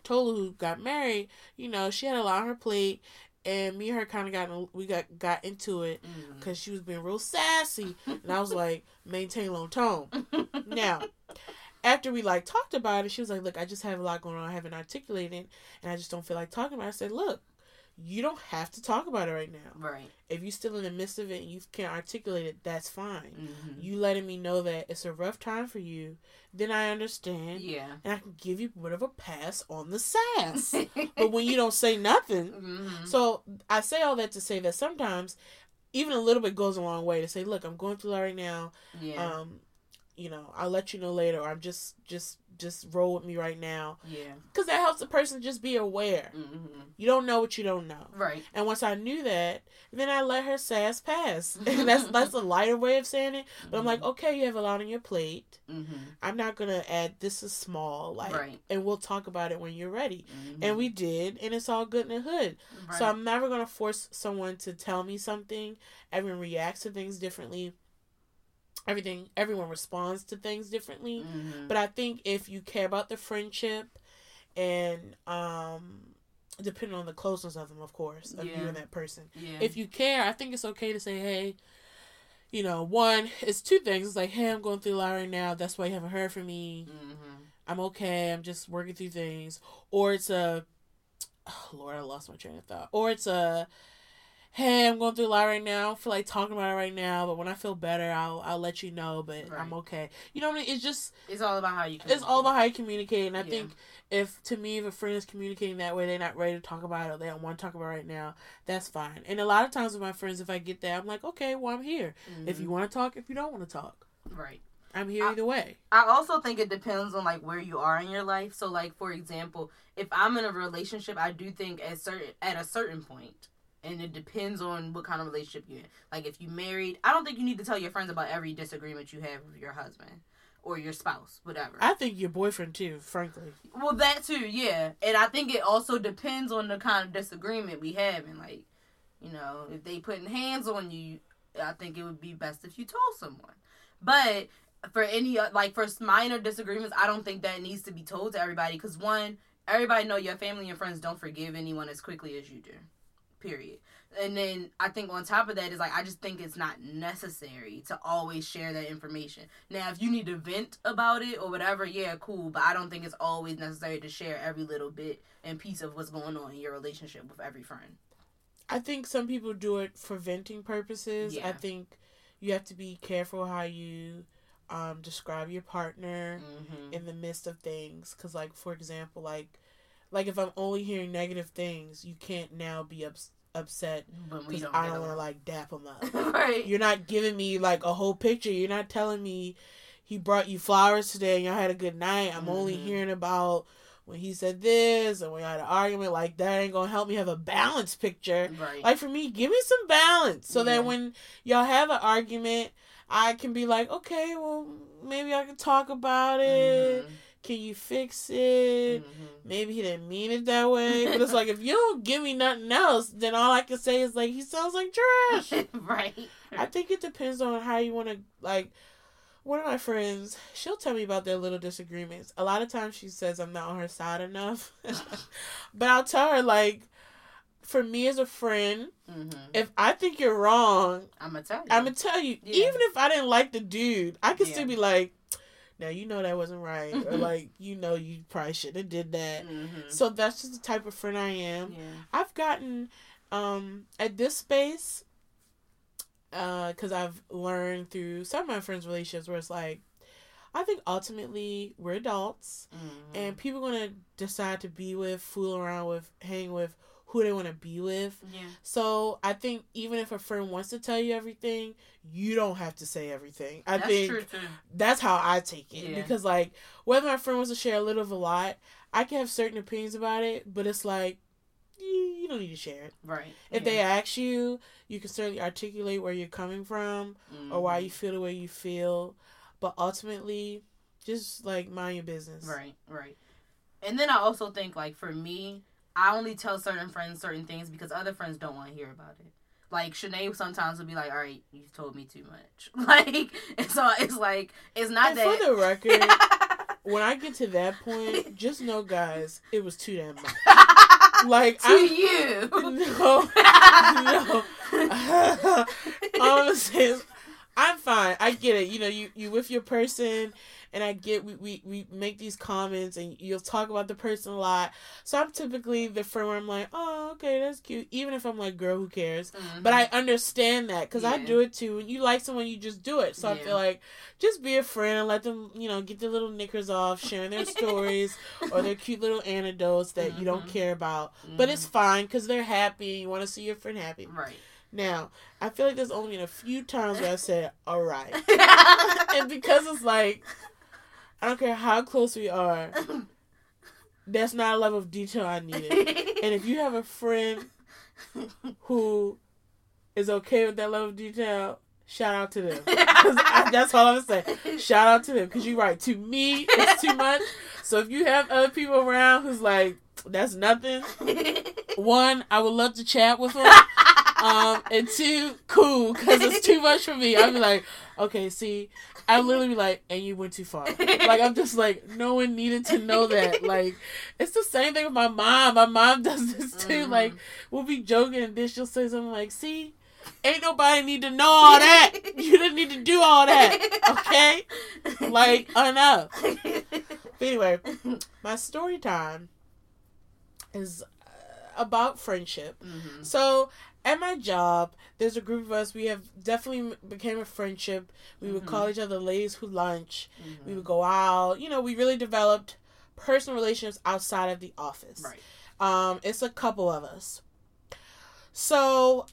Tolu, who got married, you know, she had a lot on her plate, and me and her kind of got in- we got got into it mm. because she was being real sassy, and I was like, maintain low tone. Now, after we like talked about it, she was like, "Look, I just have a lot going on. I haven't articulated, and I just don't feel like talking about." it. I said, "Look, you don't have to talk about it right now. Right. If you're still in the midst of it and you can't articulate it, that's fine. Mm-hmm. You letting me know that it's a rough time for you, then I understand, Yeah. and I can give you a bit of a pass on the sass. but when you don't say nothing, mm-hmm. so I say all that to say that sometimes." Even a little bit goes a long way to say, "Look, I'm going through that right now yeah. um you know i'll let you know later or i'm just just just roll with me right now yeah. because that helps the person just be aware Mm-hmm. you don't know what you don't know Right. and once i knew that then i let her sass pass and that's that's a lighter way of saying it but i'm like okay you have a lot on your plate Mm-hmm. i'm not gonna add this is small like Right. and we'll talk about it when you're ready Mm-hmm. and we did and it's all good in the hood Right. so i'm never gonna force someone to tell me something everyone reacts to things differently everything everyone responds to things differently Mhm. but I think if you care about the friendship and um depending on the closeness of them, of course, of you and that person. yeah. If you care, I think it's okay to say, Hey, you know, one, it's two things. It's like, hey, I'm going through a lot right now. That's why you haven't heard from me. mm-hmm. I'm okay. I'm just working through things. Or it's a, oh, Lord, I lost my train of thought. Or it's a, hey, I'm going through a lot right now. I don't feel like talking about it right now, but when I feel better, I'll I'll let you know. But I'm okay. You know what I mean? It's just It's all about how you. it's all about how you communicate. And I Yeah. think if to me, if a friend is communicating that way, they're not ready to talk about it, or they don't want to talk about it right now, that's fine. And a lot of times with my friends, if I get that, I'm like, okay, well, I'm here. If you want to talk, if you don't want to talk, Mm-hmm. right. I'm here I- either way. I also think it depends on like where you are in your life. So like for example, if I'm in a relationship, I do think at certain at a certain point, and it depends on what kind of relationship you're in. Like if you married, I don't think you need to tell your friends about every disagreement you have with your husband or your spouse, whatever. I think your boyfriend too, frankly. well, that too, yeah. And I think it also depends on the kind of disagreement we have, and like, you know, if they putting hands on you, I think it would be best if you told someone. But for any uh, like for minor disagreements, I don't think that needs to be told to everybody because one, everybody know your family and friends don't forgive anyone as quickly as you do. Period. And then I think on top of that is like I just think it's not necessary to always share that information. Now, if you need to vent about it or whatever, yeah, cool. But I don't think it's always necessary to share every little bit and piece of what's going on in your relationship with every friend. I think some people do it for venting purposes. Yeah. I think you have to be careful how you um, describe your partner Mm-hmm. in the midst of things. Because, like, for example, like, like if I'm only hearing negative things, you can't now be ups- upset because don't. I don't want to like dap him up. right. You're not giving me like a whole picture. You're not telling me he brought you flowers today and y'all had a good night. I'm only Mhm. hearing about when he said this and we had an argument. Like that ain't gonna help me have a balanced picture. Right. Like for me, give me some balance so Yeah. that when y'all have an argument, I can be like, okay, well maybe I can talk about it. Mhm. Can you fix it? Mhm. Maybe he didn't mean it that way. But it's like if you don't give me nothing else, then all I can say is like he sounds like trash. right. I think it depends on how you want to like. One of my friends, she'll tell me about their little disagreements. A lot of times she says I'm not on her side enough, but I'll tell her like, for me as a friend, hmm if I think you're wrong, I'm gonna tell you. I'm gonna tell you. Yeah. Even if I didn't like the dude, I could Yeah. still be like, "Now you know that wasn't right," or Mhm. like, "You know you probably shouldn't have did that." Mhm. So that's just the type of friend I am. yeah. I've gotten um at this space uh cuz I've learned through some of my friends relationships where it's like I think ultimately we're adults Mhm. and people are going to decide to be with, fool around with, hang with who they want to be with. yeah. So, I think even if a friend wants to tell you everything, you don't have to say everything. I That's think true too. that's how I take it Yeah. because like whether my friend wants to share a little of a lot, I can have certain opinions about it, but it's like you, don't need to share it. Right. If they ask you, you can certainly articulate where you're coming from or why you mm. feel the way you feel, but ultimately, just like mind your business. Right, right. And then I also think like for me, I only tell certain friends certain things because other friends don't want to hear about it. Like Shanae sometimes will be like, "All right, you told me too much." Like, and so it's like it's not And that. for the record, when I get to that point, just know, guys, it was too damn much. Like to I'm you. no, no. All I'm saying I'm fine. I get it. You know, you you with your person, and I get we, we we make these comments, and you'll talk about the person a lot. So I'm typically the friend where I'm like, oh, okay, that's cute. Even if I'm like, girl, who cares? But I understand that because I do it too. When you like someone, you just do it. So I Yeah. feel like just be a friend and let them, you know, get their little knickers off, sharing their stories or their cute little anecdotes that you don't Mhm. care about. But it's fine because they're happy. You want to see your friend happy. right. Now, I feel like there's only been a few times where I said, all right. and because it's like, I don't care how close we are, that's not a level of detail I needed. And if you have a friend who is okay with that level of detail, shout out to them. I- that's all I'm gonna say. Shout out to them because you're right. To me, it's too much. So if you have other people around who's like, that's nothing. One, I would love to chat with them. Um, and two, cool, because it's too much for me. I'm like, okay, see, I'm literally be like, and you went too far. Like I'm just like, no one needed to know that. Like, it's the same thing with my mom. My mom does this too. Mhm. Like, we'll be joking, and then she'll say something like, see, ain't nobody need to know all that. You didn't need to do all that. Okay, like enough. But anyway, my story time is uh, about friendship. Mhm. So at my job, there's a group of us. We have definitely became a friendship. We would Mhm. call each other ladies who lunch. Mhm. We would go out. You know, we really developed personal relationships outside of the office. Right. Um, it's a couple of us. So,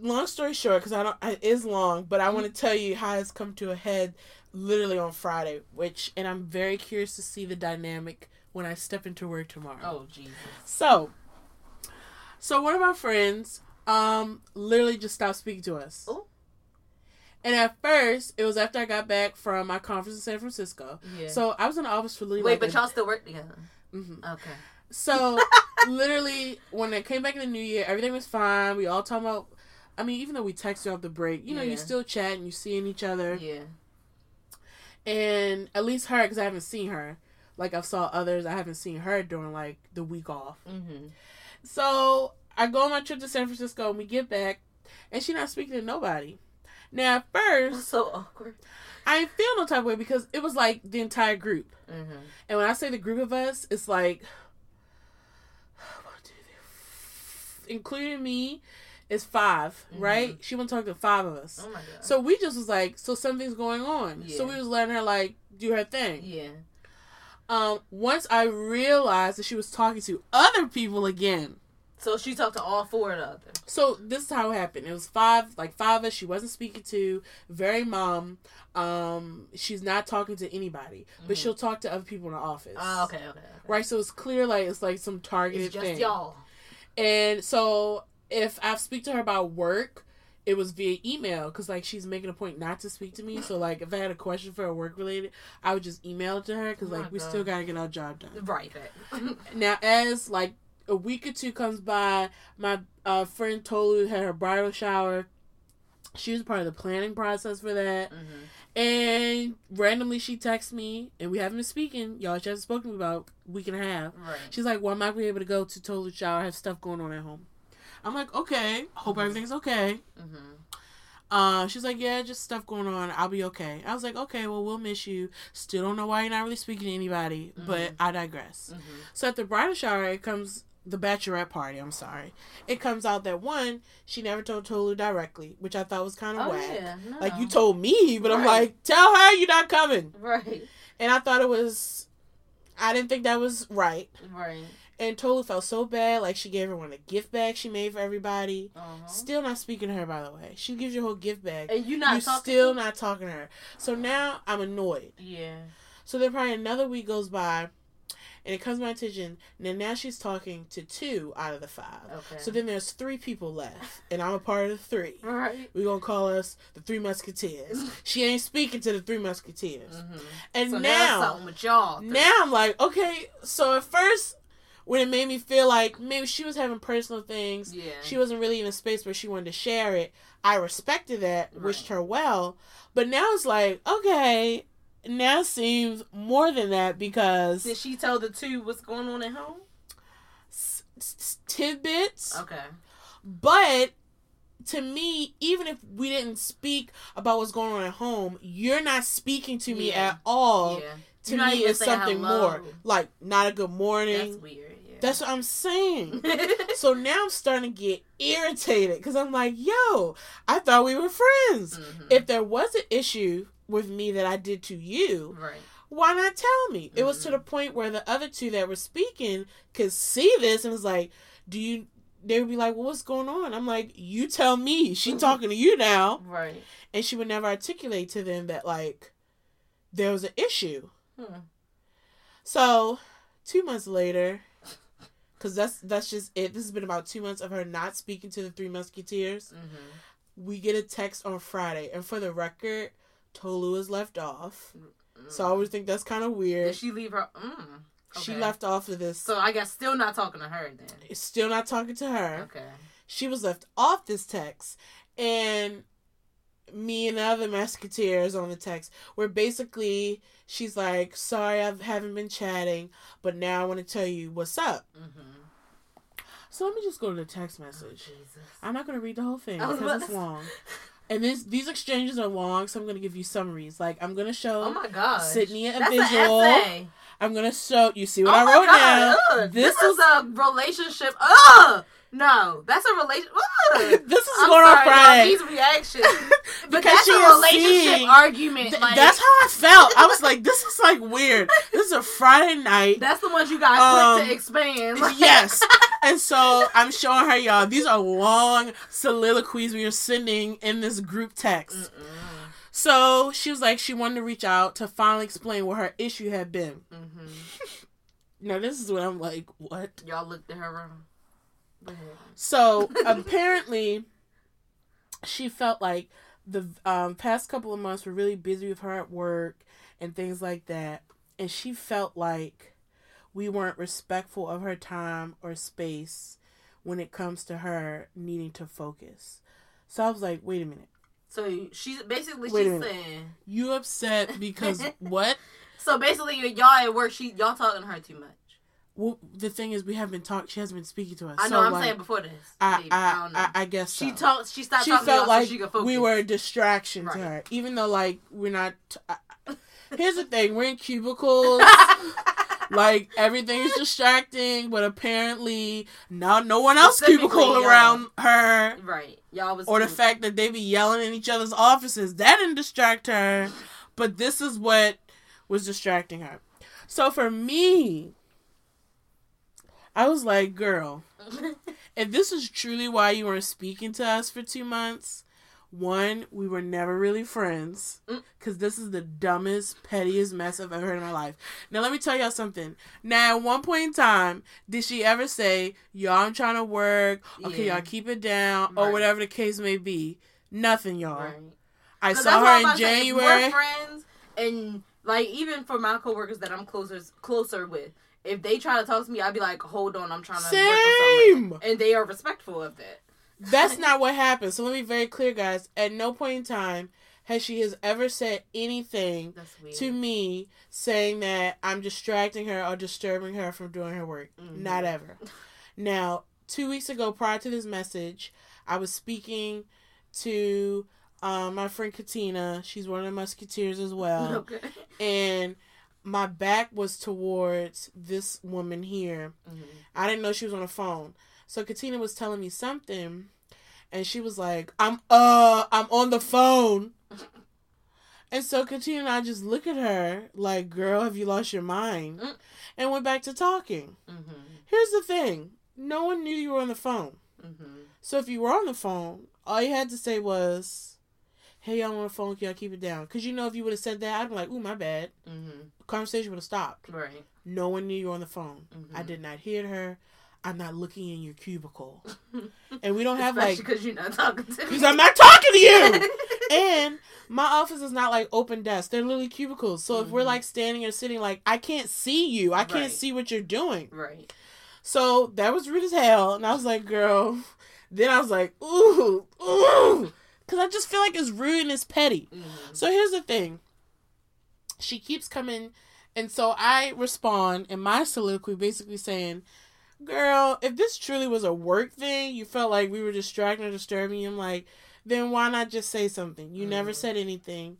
long story short, because I don't, it is long, but I want to tell you how it's come to a head, literally on Friday. Which, and I'm very curious to see the dynamic when I step into work tomorrow. Oh Jesus. So, so one of my friends, um, literally just stopped speaking to us. Ooh. And at first, it was after I got back from my conference in San Francisco. Yeah. So I was in the office for literally. wait, like but y'all still work together? Mhm. Okay. So literally, when I came back in the new year, everything was fine. We all talking about. I mean, even though we texted off the break, you know, you Yeah. still chatting, you seeing each other, Yeah. and at least her, because I haven't seen her. Like I've saw others, I haven't seen her during like the week off. Mm-hmm. So I go on my trip to San Francisco and we get back and she not speaking to nobody. Now at first So awkward. I ain't feel no type of way because it was like the entire group. Mm-hmm. And when I say the group of us, it's like one, two, three, including me, is 5 Mhm. right? She want to talk to five of us. Oh my god. So we just was like, so something's going on. So we was letting her like do her thing. yeah. Um, once I realized that she was talking to other people again, So she talked to all four of the others. So this is how it happened. It was five, like five of us. She wasn't speaking to. Very mom. Um, she's not talking to anybody, but Mhm. she'll talk to other people in the office. Oh, okay, okay. okay. Right. So it's clear, like it's like some targeted It's just thing. y'all. And so if I speak to her about work, it was via email because like she's making a point not to speak to me. So like if I had a question for her work related, I would just email it to her because Oh like we God. still gotta get our job done. Right. Now as like a week or two comes by, my uh, friend Tolu had her bridal shower. She was part of the planning process for that. hmm And randomly she texts me and we haven't been speaking. Y'all she hasn't spoken to me about a week and a half. Right. She's like, Well, I'm not gonna be able to go to Tolu's shower. I have stuff going on at home. I'm like, Okay, hope everything's okay. hmm Uh, she's like, Yeah, just stuff going on. I'll be okay. I was like, Okay, well, we'll miss you. Still don't know why you're not really speaking to anybody, but Mhm. I digress. hmm So at the bridal shower, it comes the bachelorette party. I'm sorry. It comes out that one, she never told Tolu directly, which I thought was kind of Oh whack. yeah. No. Like you told me, but I'm like, tell her you're not coming. Right. And I thought it was, I didn't think that was right. Right. And Tolu felt so bad. Like she gave her everyone a gift bag she made for everybody. Uh-huh. Still not speaking to her, by the way. She gives you a whole gift bag. And you not you talking. still to- not talking to her. So now I'm annoyed. Yeah. So then probably another week goes by, and it comes to my attention. And now she's talking to two out of the five. Okay. So then there's three people left, and I'm a part of the three. Right. We're gonna call us the Three Musketeers. she ain't speaking to the Three Musketeers. hmm And So now, now, something with y'all. now I'm like, okay. So at first, when it made me feel like maybe she was having personal things, Yeah. she wasn't really in a space where she wanted to share it. I respected that, wished her well. But now it's like, okay, now seems more than that because Did she tell the two what's going on at home? s- s- tidbits. Okay. But to me, even if we didn't speak about what's going on at home, you're not speaking to me Yeah. at all. yeah. To You're me, it's something hello. more. Like, not a good morning. That's weird. Yeah. That's what I'm saying. so now I'm starting to get irritated because I'm like, yo, I thought we were friends. Mhm. If there was an issue with me that I did to you, right. why not tell me? It was to Mhm. the point where the other two that were speaking could see this and was like, do you. They would be like, well, what's going on? I'm like, you tell me. She talking to you now. Right. And she would never articulate to them that, like, there was an issue. Hmm. So, two months later, because that's that's just it. This has been about two months of her not speaking to the Three Musketeers. Mm-hmm. We get a text on Friday, and for the record, Tolu is left off. So I always think that's kind of weird. Did she leave her? Mm. She left off of this. So I guess still not talking to her then. Still not talking to her. Okay. She was left off this text, and me and the other musketeers on the text where basically she's like, "Sorry, I haven't been chatting, but now I want to tell you what's up." Mm-hmm. So let me just go to the text message. Jesus. I'm not gonna read the whole thing because it's long. And this these exchanges are long, so I'm gonna give you summaries. Like I'm gonna show Oh my god. Sydney a That's visual. An. I'm gonna show you see what oh I wrote god. down. Ugh. This This, is- is a relationship. Ugh. No, that's a relation. Ugh. this is I'm going on sorry, Friday. y'all, These reactions. Because that's she a relationship seeing- argument. Th- like, that's how I felt. I was like, this is like weird. This is a Friday night. that's the ones you got Um, to expand. Like, yes. And so I'm showing her, y'all, these are long soliloquies we are sending in this group text. Mm-mm. So she was like, she wanted to reach out to finally explain what her issue had been. Mhm. Now, this is what I'm like, what? Y'all looked at her wrong. So apparently, she felt like the um, past couple of months were really busy with her at work and things like that. And she felt like we weren't respectful of her time or space when it comes to her needing to focus. So I was like, wait a minute. So she's basically Wait she's saying. You upset because what? So basically, y'all at work, she y'all talking to her too much. Well, the thing is, we haven't been talking. She hasn't been speaking to us. I know. So, I'm like, saying before this. I, I, don't know. I, I, guess she so. talked. She stopped she talking felt like so she could focus. we were a distraction Right. to her, even though like we're not. T- I, here's the thing: we're in cubicles. like everything is distracting, but apparently now no one else cubicle around her. right. Y'all was Or the fact that they be yelling in each other's offices that didn't distract her, but this is what was distracting her. So for me, I was like, girl, if this is truly why you weren't speaking to us for two months, one, we were never really friends Mm. because this is the dumbest, pettiest mess I've ever heard in my life. Now, let me tell y'all something. Now, at one point in time, did she ever say, Y'all, I'm trying to work. Okay, Yeah. y'all keep it down, or whatever the case may be? Nothing, y'all. Right. I saw her in January. We're friends, and like even for my coworkers that I'm closer closer with, if they try to talk to me, I'd be like, "Hold on, I'm trying to work on Same. something," and they are respectful of that. That's not what happened. So let me be very clear, guys. At no point in time has she has ever said anything to me saying that I'm distracting her or disturbing her from doing her work. Mhm. Not ever. Now, two weeks ago, prior to this message, I was speaking to um, my friend Katina. She's one of the Musketeers as well. okay. and my back was towards this woman here. Mhm. I didn't know she was on the phone. So Katina was telling me something and she was like, I'm uh I'm on the phone. And so Katina and I just look at her like, girl, have you lost your mind? Mm. And went back to talking. Mhm. Here's the thing. No one knew you were on the phone. Mhm. So if you were on the phone, all you had to say was, Hey, y'all on the phone, can y'all keep it down? Because you know if you would have said that, I'd be like, ooh, my bad. Mhm. Conversation would have stopped. Right. No one knew you were on the phone. Mhm. I did not hear her. I'm not looking in your cubicle. And we don't have Especially like because you're not talking to me. because I'm not talking to you. and my office is not like open desk. They're literally cubicles. So if we're Mhm. like standing or sitting, like I can't see you. I can't Right. see what you're doing. right. So that was rude as hell. And I was like, girl. Then I was like, ooh, ooh. Because I just feel like it's rude and it's petty. Mhm. So here's the thing. She keeps coming, and so I respond in my soliloquy, basically saying, "Girl, if this truly was a work thing, you felt like we were distracting or disturbing you. I'm like, then why not just say something? You never Mhm. said anything,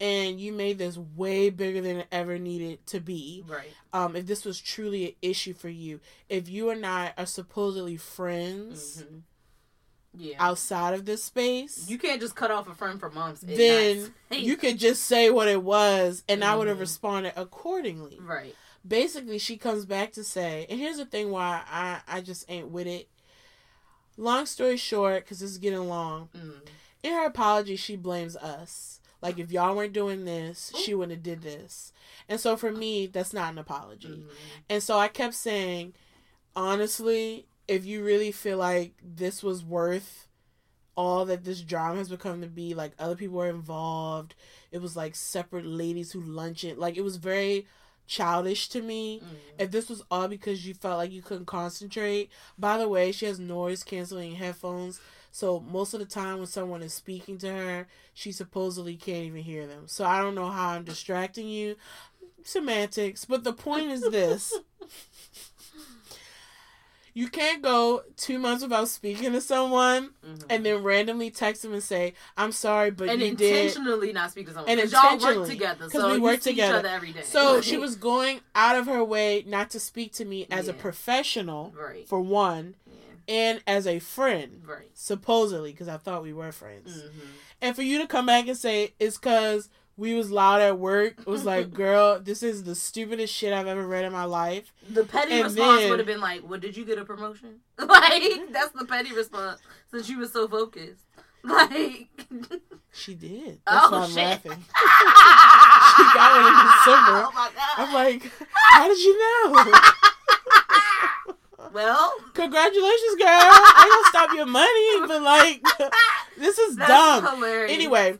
and you made this way bigger than it ever needed to be. Right. Um, if this was truly an issue for you, if you and I are supposedly friends Mhm. Yeah. outside of this space, you can't just cut off a friend for months. then you could just say what it was and I would have Mhm. responded accordingly. Right. Basically, she comes back to say, and here's the thing why I, I just ain't with it. Long story short, because this is getting long, Mm. in her apology, she blames us. Like, if y'all weren't doing this, she wouldn't have did this. And so for me, that's not an apology. Mhm. And so I kept saying, honestly, if you really feel like this was worth all that this drama has become to be, like other people were involved, it was like separate ladies who lunch it, like it was very childish to me. Mhm. If this was all because you felt like you couldn't concentrate, by the way, she has noise canceling headphones. So most of the time when someone is speaking to her, she supposedly can't even hear them. So I don't know how I'm distracting you. Semantics, but the point is this. You can't go two months without speaking to someone Mhm. and then randomly text them and say, "I'm sorry, but and you did." intentionally not speak to someone. And And y'all work together, So we work together. each other every day. So she was going out of her way not to speak to me as a professional, right. for one, Yeah. and as a friend, Right. supposedly, because I thought we were friends. hmm And for you to come back and say it's because we was loud at work, it was like, girl, this is the stupidest shit I've ever read in my life. The petty And response then- would have been like, "Well, did you get a promotion?" Like that's the petty response since you was so focused. Like, She did. That's Oh, why I'm shit. laughing. she got one in December. Oh my god! I'm like, how did you know? well, Congratulations, girl. I gonna stop your money, but like, this is that's dumb. hilarious. Anyway,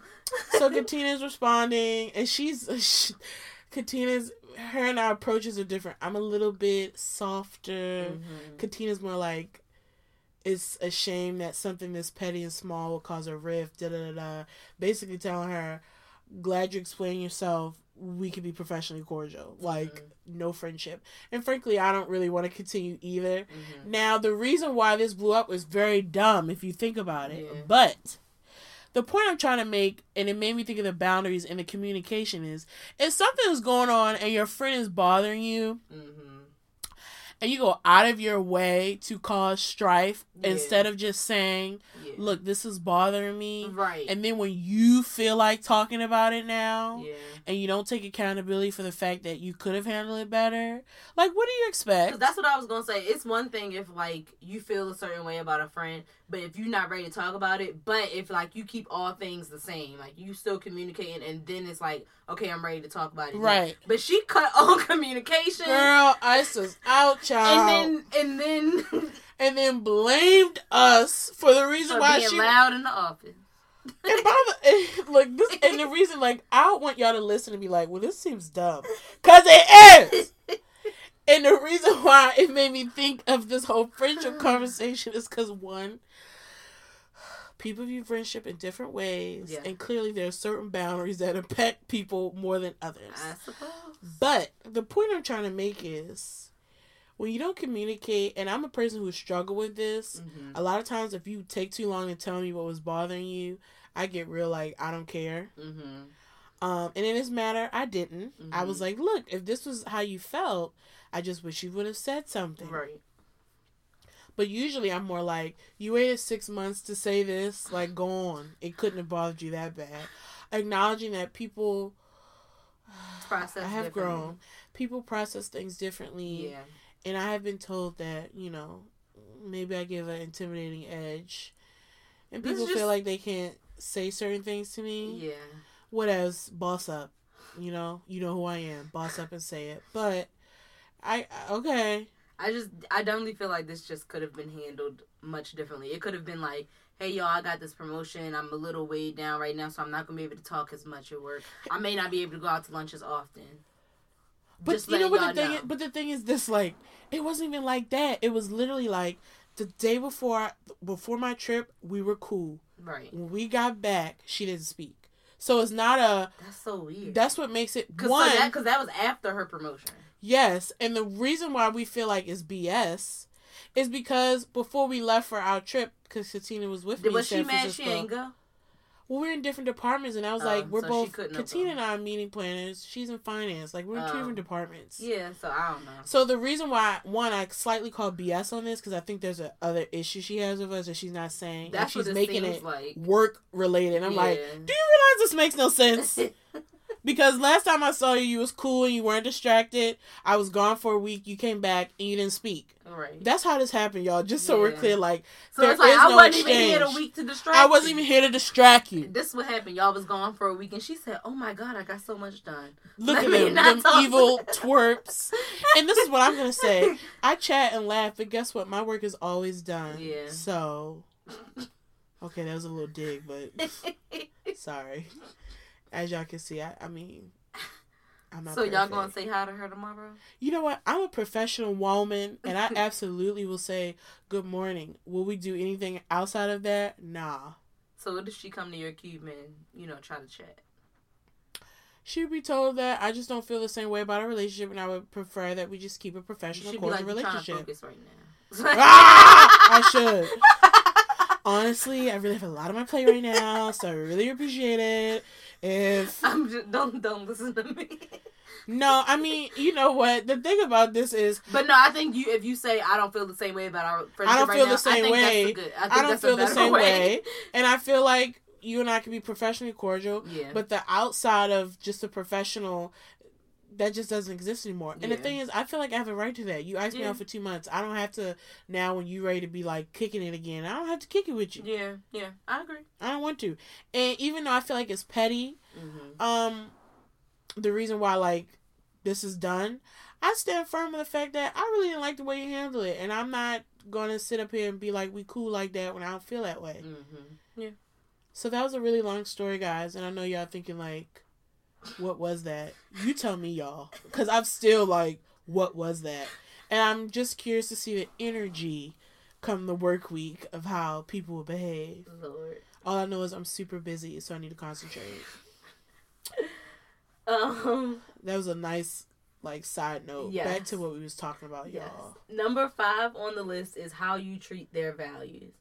so Katina's responding, and she's she, Katina's her and our approaches are different. I'm a little bit softer. Mhm. Katina's more like, it's a shame that something this petty and small will cause a rift. Da da da da. Basically, telling her, glad you explained yourself. We could be professionally cordial, like Mhm. no friendship. And frankly, I don't really want to continue either. Mhm. Now, the reason why this blew up was very dumb if you think about it. Yeah. But the point I'm trying to make, and it made me think of the boundaries and the communication is if something is going on and your friend is bothering you, Mhm. and you go out of your way to cause strife Yeah. instead of just saying. "Look, this is bothering me." right. And then when you feel like talking about it now, yeah. and you don't take accountability for the fact that you could have handled it better, like what do you expect? 'Cause that's what I was gonna say. It's one thing if like you feel a certain way about a friend, but if you're not ready to talk about it, but if like you keep all things the same, like you still communicating, and then it's like, okay, I'm ready to talk about it. now. Right. But she cut all communication. Girl, Ice was out, child. And then and then and then blamed us for the reason for why being she loud in the office. and by the like this and the reason like I don't want y'all to listen and be like, well, this seems dumb, cause it is. And the reason why it made me think of this whole friendship conversation is because one, people view friendship in different ways, Yeah. and clearly there are certain boundaries that impact people more than others. I suppose. But the point I'm trying to make is when you don't communicate, and I'm a person who struggle with this. Mhm. A lot of times, if you take too long to tell me what was bothering you, I get real like I don't care. Mhm. Um, and in this matter, I didn't. I was Mhm. like, look, if this was how you felt, I just wish you would have said something. Right. But usually, I'm more like, you waited six months to say this. Like, go on. It couldn't have bothered you that bad. Acknowledging that people. Process I have grown. People process things differently. Yeah. And I have been told that, you know, maybe I give an intimidating edge. And people just- feel like they can't say certain things to me. Yeah. What else? Boss up. You know, you know who I am. Boss up and say it. But I okay. I just I definitely feel like this just could have been handled much differently. It could have been like, hey y'all, I got this promotion. I'm a little weighed down right now, so I'm not gonna be able to talk as much at work. I may not be able to go out to lunch as often. But Just you know what the thing know. is, but the thing is this like it wasn't even like that. It was literally like the day before before my trip, we were cool. Right. When we got back, she didn't speak. So it's not a That's so weird. that's what makes it Cause one so that, that was after her promotion. Yes, and the reason why we feel like it's BS is because before we left for our trip, because Katina was with me. Was she mad she ain't go? Well, we're in different departments, and I was Oh, like, we're so both. Katina and I are meeting planners. She's in finance. Like we're in two Oh. different departments. Yeah, so I don't know. So the reason why one I slightly call BS on this because I think there's a other issue she has with us that she's not saying. That's and she's making it like. work related. I'm like, do you realize this makes no sense? Because last time I saw you, you was cool and you weren't distracted. I was gone for a week. You came back and you didn't speak. right. That's how this happened, y'all. Just so we're clear, like So there it's like is I no wasn't even here a week to distract. I wasn't you. even here to distract you. This is what happened. Y'all was gone for a week, and she said, "Oh my god, I got so much done." Look Let at them, them evil twerps. And this is what I'm gonna say. I chat and laugh, but guess what? My work is always done. Yeah. So, okay, that was a little dig, but sorry. As y'all can see, I, I mean, I'm not. so y'all gonna say hi to her tomorrow? You know what? I'm a professional woman, and I absolutely will say good morning. Will we do anything outside of that? Nah. So what if she come to your cube and you know try to chat? She would be told that I just don't feel the same way about a relationship, and I would prefer that we just keep a professional, be like relationship. focus right now. Ah! I should. Honestly, I really have a lot on my plate right now, so I really appreciate it. I'm just don't don't listen to me. no, I mean, you know what? The thing about this is, But no, I think you if you say I don't feel the same way about our friendship I don't right feel now, the same I way. Good, I, think I don't that's feel the same way, and I feel like you and I can be professionally cordial, Yeah. but the outside of just a professional. That just doesn't exist anymore. And the thing is, I feel like I have a right to that. You asked me Yeah. out for two months. I don't have to now when you're ready to be like kicking it again. I don't have to kick it with you. yeah, yeah, I agree. I don't want to. And even though I feel like it's petty, hmm um the reason why like this is done i stand firm on the fact that i really didn't like the way you handle it and i'm not gonna sit up here and be like we cool like that when i don't feel that way hmm Yeah. so that was a really long story guys and i know y'all thinking like what was that you tell me y'all because i'm still like what was that and i'm just curious to see the energy come the work week of how people will behave Lord. all i know is i'm super busy so i need to concentrate Um. That was a nice like side note. Yes. Back to what we was talking about, Yes. y'all. Number five on the list is how you treat their values.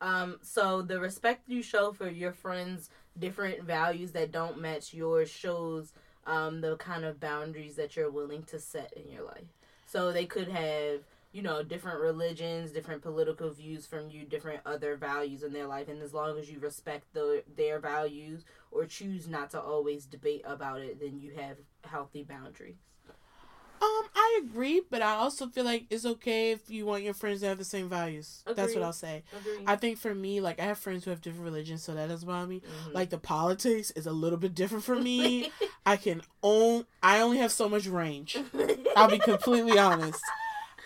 Um, so the respect you show for your friends' different values that don't match yours shows um, the kind of boundaries that you're willing to set in your life. So they could have you know, different religions, different political views from you, different other values in their life, and as long as you respect the their values or choose not to always debate about it, then you have healthy boundaries. Um, I agree, but I also feel like it's okay if you want your friends to have the same values. That's what I'll say. Agreed. I think for me, like I have friends who have different religions, so that doesn't bother me. Mhm. Like the politics is a little bit different for me. I can own. I only have so much range. I'll be completely honest.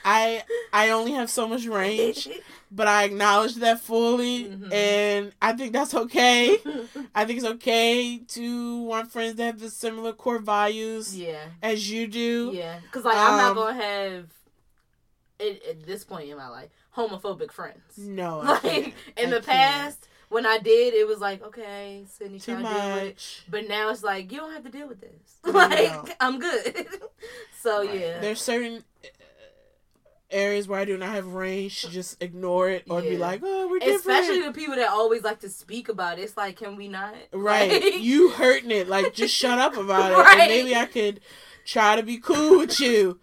I I only have so much range, but I acknowledge that fully, Mhm. and I think that's okay. I think it's okay to want friends that have the similar core values yeah. as you do. Yeah, because like I'm not Um, gonna have at, at this point in my life homophobic friends. No, Like in I the can't. past, when I did, it was like okay, Sydney too to deal with it. much. But now it's like you don't have to deal with this. No. like I'm good. so yeah, There's certain areas where I do not have range to just ignore it or be like, oh, we're different. especially the people that always like to speak about it. It's like, can we not? right. Like- you hurting it. Like, just shut up about it. Right. And maybe I could try to be cool with you.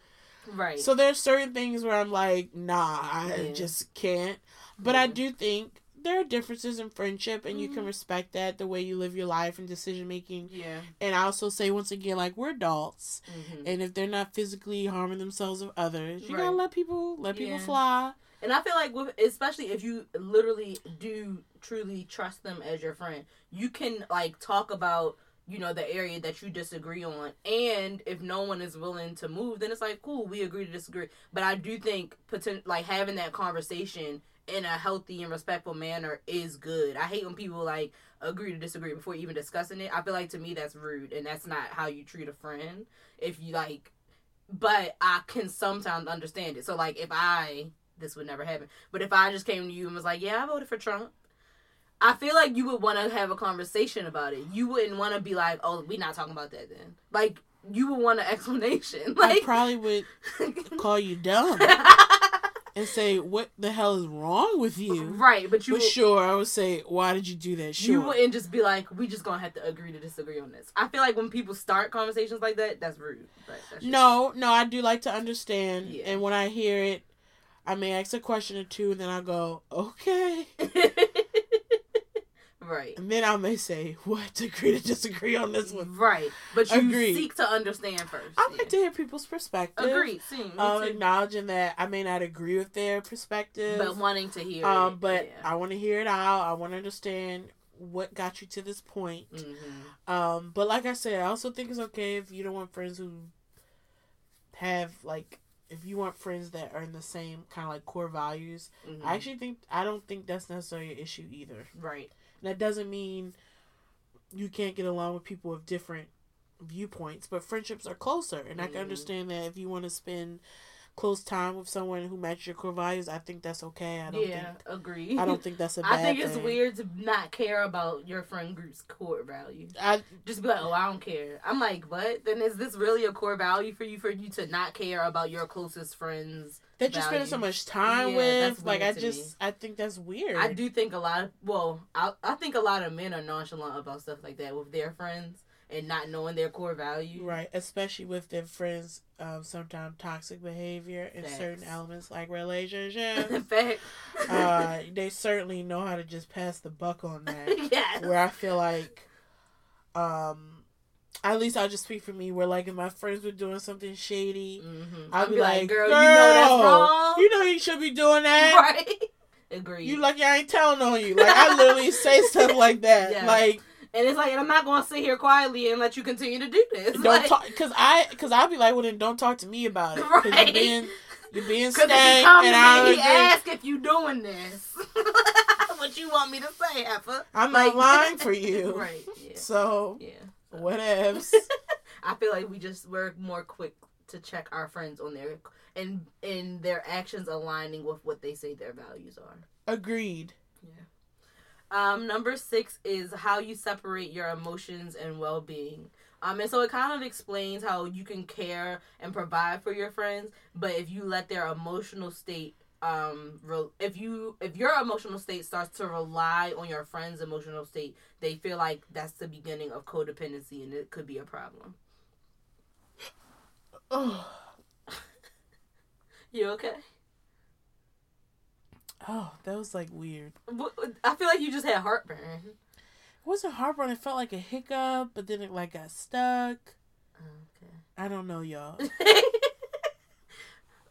right. So there's certain things where I'm like, nah, I Yeah. just can't. But I do think there are differences in friendship and you can Mhm. respect that the way you live your life and decision making. yeah. And I also say once again, like we're adults. Mhm. And if they're not physically harming themselves or others, you Right. gotta let people let people Yeah. fly. And I feel like, with, especially if you literally do truly trust them as your friend, you can like talk about you know the area that you disagree on, and if no one is willing to move, then it's like cool, we agree to disagree. But I do think potent like having that conversation in a healthy and respectful manner is good. I hate when people like agree to disagree before even discussing it. I feel like to me that's rude, and that's not how you treat a friend. If you like, but I can sometimes understand it. So like if I this would never happen. But if I just came to you and was like, "Yeah, I voted for Trump," I feel like you would want to have a conversation about it. You wouldn't want to be like, "Oh, we're not talking about that then." Like you would want an explanation. I probably would call you dumb and say, "What the hell is wrong with you?" right? But you But sure, I would say, "Why did you do that?" Sure. you wouldn't just be like, "We just gonna have to agree to disagree on this." I feel like when people start conversations like that, that's rude. But that's just- No, no, I do like to understand, Yeah. and when I hear it, I may ask a question or two, and then I go, "Okay," right. and then I may say, "What? to Agree to disagree on this one." Right. But you Agreed. seek to understand first. I yeah. like to hear people's perspective. Agreed. See, Um, acknowledging that I may not agree with their perspective, but wanting to hear. um, it, but yeah. I want to hear it out. I want to understand what got you to this point. Mhm. Um, but like I said, I also think it's okay if you don't want friends who have like if you want friends that are in the same kind of like core values. Mhm. I actually think I don't think that's necessarily an issue either. right. And that doesn't mean you can't get along with people with different viewpoints, but friendships are closer. And I can Mhm. understand that if you want to spend close time with someone who matches your core values, I think that's okay. I don't yeah, think agree. I don't think that's a bad I think it's thing. weird to not care about your friend group's core value. I Just be like, oh, I don't care. I'm like, what? Then is this really a core value for you for you to not care about your closest friends? That you're spending so much time Yeah, with. Like I just me. I think that's weird. I do think a lot of well, I I think a lot of men are nonchalant about stuff like that with their friends and not knowing their core value. Right, especially with their friends, um, sometimes toxic behavior in certain elements like relationships. In fact, uh, they certainly know how to just pass the buck on that. yes. Where I feel like, um, at least I'll just speak for me. Where like if my friends were doing something shady, Mm-hmm. I'll I'd be like, girl, you know that's wrong. You know you should be doing that. right? Agree. You lucky I ain't telling on you. Like I literally say stuff like that. Yeah. Like and it's like, and I'm not going to sit here quietly and let you continue to do this. don't like, talk because I because I'll be like, well then don't talk to me about it because Right. you're being you're being stank and I agree. ask if you doing this. what you want me to say, Effa? I'm Like- not lying for you. right. Yeah. So Yeah. Whatevs. I feel like we just we're more quick to check our friends on their and and their actions aligning with what they say their values are. Agreed. Yeah. Um, number six is how you separate your emotions and well being. Um, and so it kind of explains how you can care and provide for your friends, but if you let their emotional state um re- if you if your emotional state starts to rely on your friend's emotional state they feel like that's the beginning of codependency and it could be a problem Oh, you okay Oh, that was like weird. I feel like you just had heartburn. It wasn't heartburn. It felt like a hiccup, but then it like got stuck. Okay. I don't know, y'all.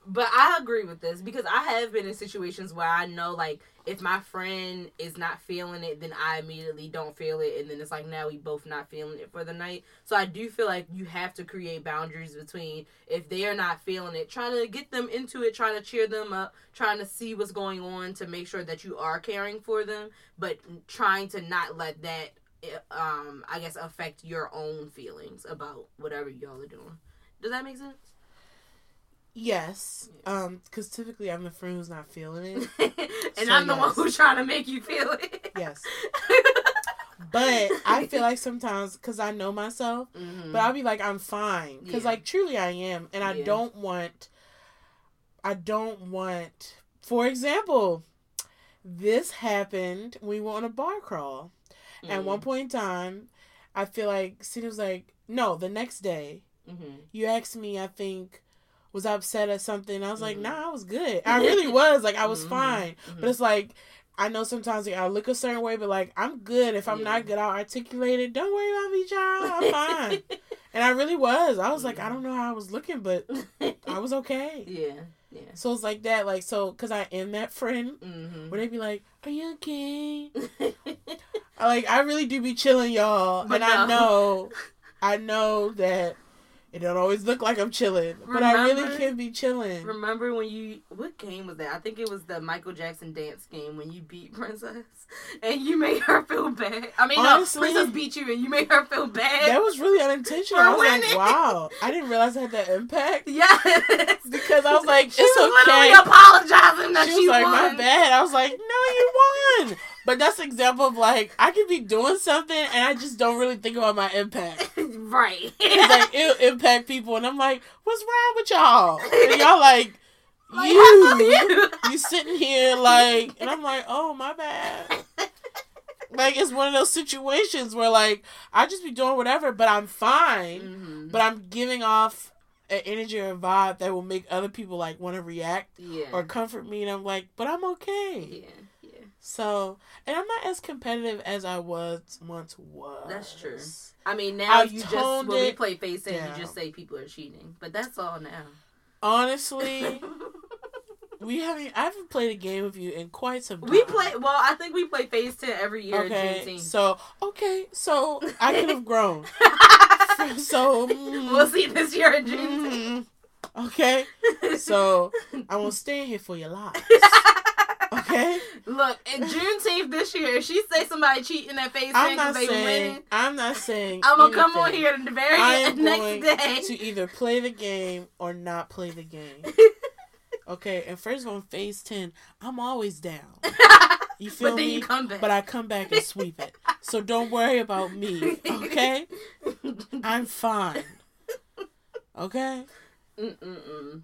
but I agree with this because I have been in situations where I know like if my friend is not feeling it, then I immediately don't feel it, and then it's like now we both not feeling it for the night. So I do feel like you have to create boundaries between if they are not feeling it, trying to get them into it, trying to cheer them up, trying to see what's going on to make sure that you are caring for them, but trying to not let that um I guess affect your own feelings about whatever y'all are doing. Does that make sense? Yes, um, because typically I'm the friend who's not feeling it, and so, I'm the yes. one who's trying to make you feel it. yes, but I feel like sometimes because I know myself, mm-hmm. but I'll be like I'm fine because yeah. like truly I am, and I yeah. don't want, I don't want. For example, this happened. We went on a bar crawl. Mm-hmm. At one mm. point in time, I feel like Cena was like, no, the next day. Mm-hmm. You asked me, I think was upset at something. I was like, mm-hmm. nah, I was good. I really was. Like I was mm-hmm. fine. Mm-hmm. But it's like I know sometimes like, I look a certain way, but like I'm good. If I'm yeah. not good, I'll articulate it. Don't worry about me, child. I'm fine. and I really was. I was like, I don't know how I was looking, but I was okay. Yeah. Yeah. So it's like that, like so, cause I am that friend mm-hmm. where they be like, "Are you okay?" I, like I really do be chilling, y'all, but and no. I know, I know that it don't always look like I'm chilling, remember, but I really can be chilling. Remember when you what game was that? I think it was the Michael Jackson dance game when you beat Princess and you made her feel bad. I mean, Honestly, no, Princess beat you and you made her feel bad. That was really unintentional. I was winning. like, wow, I didn't realize it had that impact. Yes, because I was like, she it's was okay. apologizing that she, she was like, won. my bad. I was like, no, you won. But that's an example of like I could be doing something and I just don't really think about my impact. right. It's like it'll impact people and I'm like, what's wrong with y'all? And y'all like, like you, you you sitting here like and I'm like, oh my bad. like it's one of those situations where like I just be doing whatever, but I'm fine. Mm-hmm. But I'm giving off an energy or a vibe that will make other people like want to react yeah. or comfort me, and I'm like, but I'm okay. Yeah. So, and I'm not as competitive as I was once was. That's true. I mean, now I've you just when we play Phase Ten, you just say people are cheating, but that's all now. Honestly, we haven't. I haven't played a game with you in quite some time. We play. Well, I think we play Phase Ten every year. Okay, so okay, so I could have grown. so mm, we'll see this year in June. Mm, okay, so I will stay here for your lives. Okay. Look, in Juneteenth this year, if she say somebody cheating that face I'm not they saying, winning, I'm not saying. I'm gonna come on here the very next day to either play the game or not play the game. okay, and first of all, phase ten, I'm always down. You feel but me? You. But I come back and sweep it. So don't worry about me. Okay, I'm fine. Okay. Mm-mm-mm.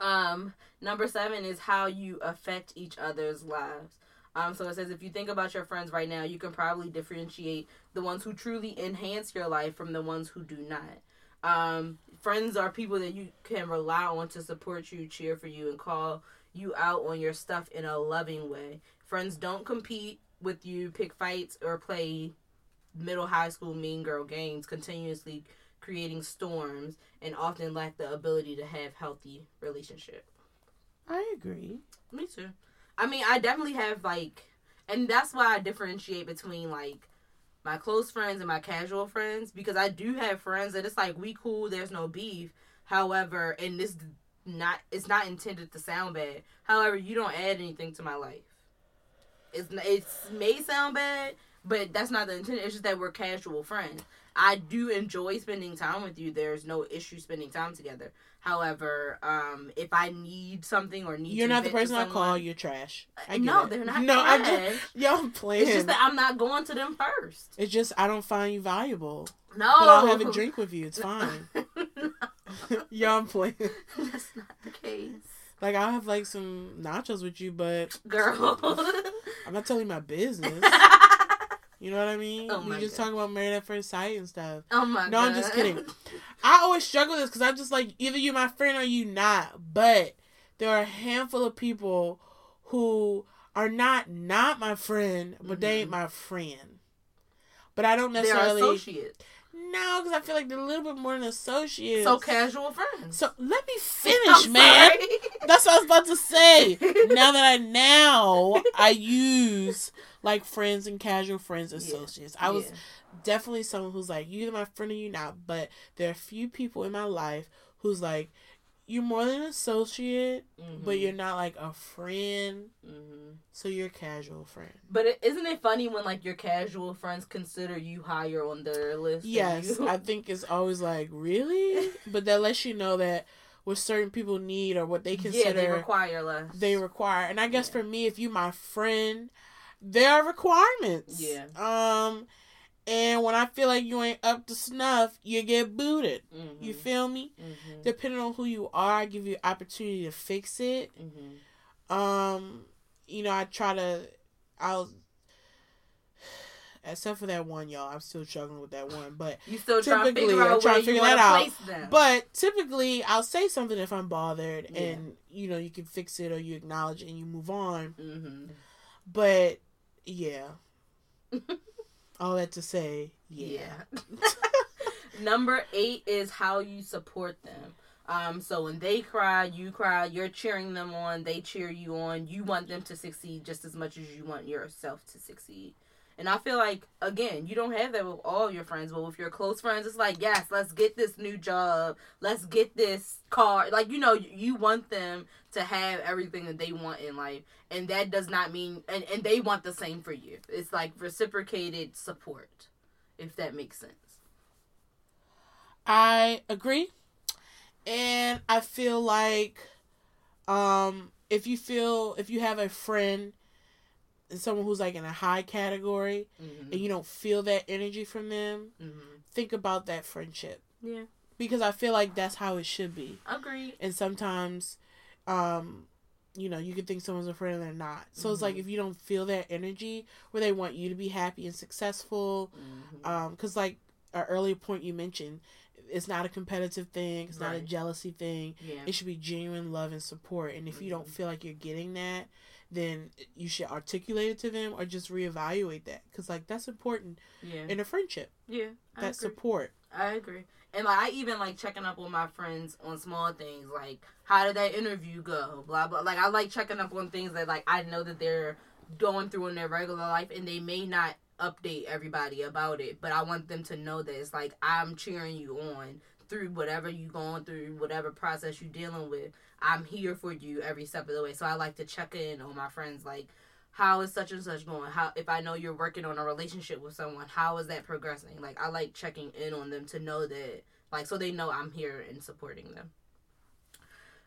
Um. Number seven is how you affect each other's lives. Um, so it says if you think about your friends right now, you can probably differentiate the ones who truly enhance your life from the ones who do not. Um, friends are people that you can rely on to support you, cheer for you, and call you out on your stuff in a loving way. Friends don't compete with you, pick fights, or play middle high school mean girl games, continuously creating storms, and often lack the ability to have healthy relationship. I agree. Me too. I mean, I definitely have like, and that's why I differentiate between like my close friends and my casual friends because I do have friends that it's like we cool, there's no beef. However, and this not it's not intended to sound bad. However, you don't add anything to my life. It's it may sound bad, but that's not the intent. It's just that we're casual friends. I do enjoy spending time with you. There's no issue spending time together. However, um, if I need something or need you're not the person I call. You're trash. I no, it. they're not. No, trash. I'm just y'all playing. It's just that I'm not going to them first. It's just I don't find you valuable. No, but I'll have a drink with you. It's fine. y'all I'm playing. That's not the case. Like I'll have like some nachos with you, but girl, I'm not telling my business. You know what I mean? Oh we just God. talk about married at first sight and stuff. Oh my no, God. I'm just kidding. I always struggle with this because I'm just like either you my friend or you not. But there are a handful of people who are not not my friend, but mm-hmm. they ain't my friend. But I don't necessarily they're associates. No, because I feel like they're a little bit more than associates. So casual friends. So let me finish, man. That's what I was about to say. now that I now I use like friends and casual friends, associates. Yeah. I was yeah. definitely someone who's like, you either my friend or you not. But there are a few people in my life who's like, you're more than an associate, mm-hmm. but you're not like a friend. Mm-hmm. So you're a casual friend. But is not it funny when like your casual friends consider you higher on their list? Yes, I think it's always like really, but that lets you know that what certain people need or what they consider yeah, they require less. They require, and I guess yeah. for me, if you my friend, there are requirements. Yeah. Um, and when I feel like you ain't up to snuff, you get booted. Mm-hmm. You feel me? Mm-hmm. Depending on who you are, I give you opportunity to fix it. Mm-hmm. Um, you know, I try to. I'll. Except for that one, y'all, I'm still struggling with that one. But you still trying to figure out I'm trying to figure that out. Them. But typically, I'll say something if I'm bothered, yeah. and you know, you can fix it or you acknowledge it and you move on. Mm-hmm. But yeah. All that to say, yeah. yeah. Number eight is how you support them. Um, so when they cry, you cry, you're cheering them on, they cheer you on. You want them to succeed just as much as you want yourself to succeed. And I feel like again, you don't have that with all your friends, but with your close friends, it's like, yes, let's get this new job, let's get this car. Like you know, you want them to have everything that they want in life, and that does not mean and and they want the same for you. It's like reciprocated support, if that makes sense. I agree, and I feel like, um, if you feel if you have a friend someone who's like in a high category mm-hmm. and you don't feel that energy from them, mm-hmm. think about that friendship. Yeah. Because I feel like that's how it should be. Agreed. And sometimes, um, you know, you can think someone's a friend and they're not. So mm-hmm. it's like mm-hmm. if you don't feel that energy where they want you to be happy and successful, mm-hmm. um, because like an earlier point you mentioned, it's not a competitive thing. It's right. not a jealousy thing. Yeah. It should be genuine love and support. And if mm-hmm. you don't mm-hmm. feel like you're getting that, then you should articulate it to them or just reevaluate that because like that's important yeah. in a friendship yeah I that agree. support i agree and like i even like checking up on my friends on small things like how did that interview go blah blah like i like checking up on things that like i know that they're going through in their regular life and they may not update everybody about it but i want them to know that it's like i'm cheering you on through whatever you're going through whatever process you're dealing with I'm here for you every step of the way. So I like to check in on my friends, like, how is such and such going? How if I know you're working on a relationship with someone, how is that progressing? Like I like checking in on them to know that, like, so they know I'm here and supporting them.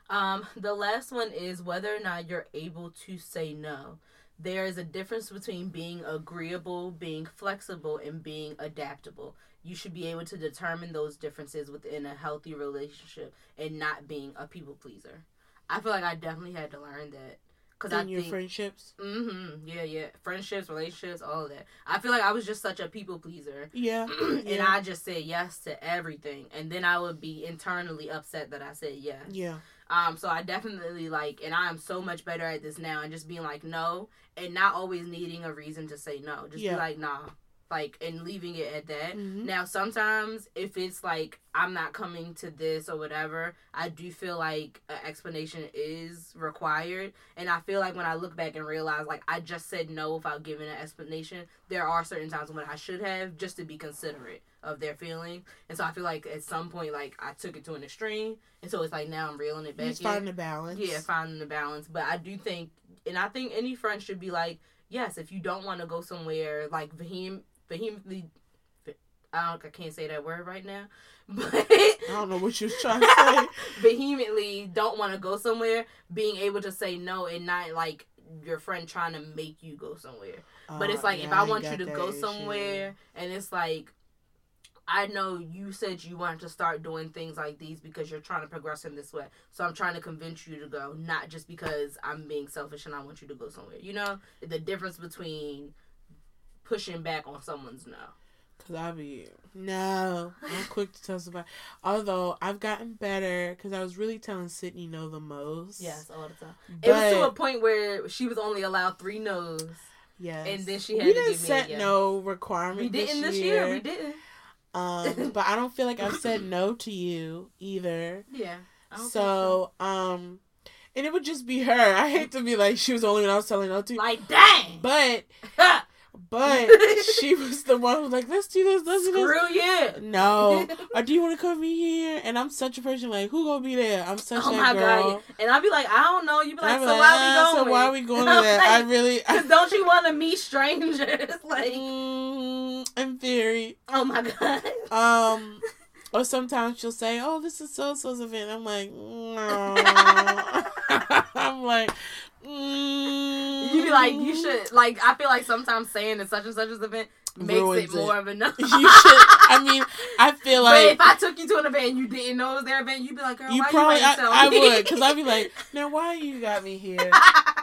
Um, the last one is whether or not you're able to say no. There is a difference between being agreeable, being flexible, and being adaptable. You should be able to determine those differences within a healthy relationship and not being a people pleaser. I feel like I definitely had to learn that. Cause in I your think, friendships. Mm-hmm. Yeah, yeah. Friendships, relationships, all of that. I feel like I was just such a people pleaser. Yeah. and yeah. I just said yes to everything, and then I would be internally upset that I said yes. Yeah. Um. So I definitely like, and I am so much better at this now, and just being like no, and not always needing a reason to say no. Just yeah. be like, nah, like and leaving it at that. Mm-hmm. Now sometimes if it's like I'm not coming to this or whatever, I do feel like an explanation is required. And I feel like when I look back and realize like I just said no without giving an explanation, there are certain times when I should have just to be considerate of their feeling. And so I feel like at some point like I took it to an extreme. And so it's like now I'm reeling it back. Just finding the balance. Yeah, finding the balance. But I do think and I think any friend should be like, yes, if you don't want to go somewhere like vehem vehemently I don't I can't say that word right now. But I don't know what you're trying to say. vehemently don't want to go somewhere, being able to say no and not like your friend trying to make you go somewhere. Uh, but it's like yeah, if I, I want you to go somewhere and it's like I know you said you wanted to start doing things like these because you're trying to progress in this way. So I'm trying to convince you to go, not just because I'm being selfish and I want you to go somewhere. You know, the difference between pushing back on someone's no. Cause I be no, I'm quick to tell somebody. Although I've gotten better because I was really telling Sydney no the most. Yes, all the time. But, it was to a point where she was only allowed three no's. yes. and then she had we to didn't give me a set yes. no requirement. We didn't this year. year. We didn't. Um, but I don't feel like I've said no to you either. Yeah. I So, um, and it would just be her. I hate to be like she was the only one I was telling no to, like dang. but but she was the one who was like, let's do this, let's do this. Screw you. No, or do you want to come be here? And I'm such a person like, who gonna be there? I'm such Oh that girl. god. And I'd be like, I don't know. You'd be like, so like, why "Ah, we going? So why are we going to that? I really, Cause don't you want to meet strangers? like, mm, in theory, oh my god. um, or sometimes she'll say, "Oh, this is so so's event." I'm like, no. I'm like, mm, like, you should like. I feel like sometimes saying it's such and such an event makes Ruins it more of a no. You should. I mean, I feel but like if I took you to an event and you didn't know it was their event, you'd be like, girl, you why probably, you tell I, I would, because I'd be like, now why you got me here?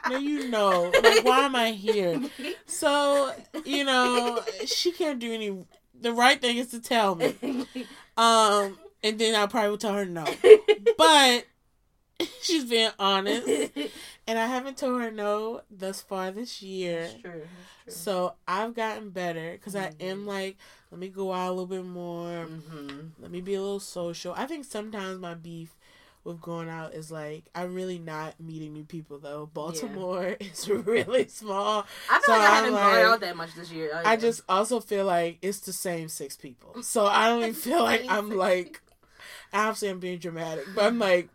Now you know, like, why am I here? So, you know, she can't do any. The right thing is to tell me. Um, and then I probably will tell her no. But she's being honest, and I haven't told her no thus far this year. That's true. That's true. So I've gotten better because I Mhm. am like, let me go out a little bit more. hmm Let me be a little social. I think sometimes my beef with going out is like I'm really not meeting new people though. Baltimore is really small. I feel So like I haven't like- gone out that much this year. I just also feel like it's the same six people. So I don't even feel like I'm like obviously I'm being dramatic, but I'm like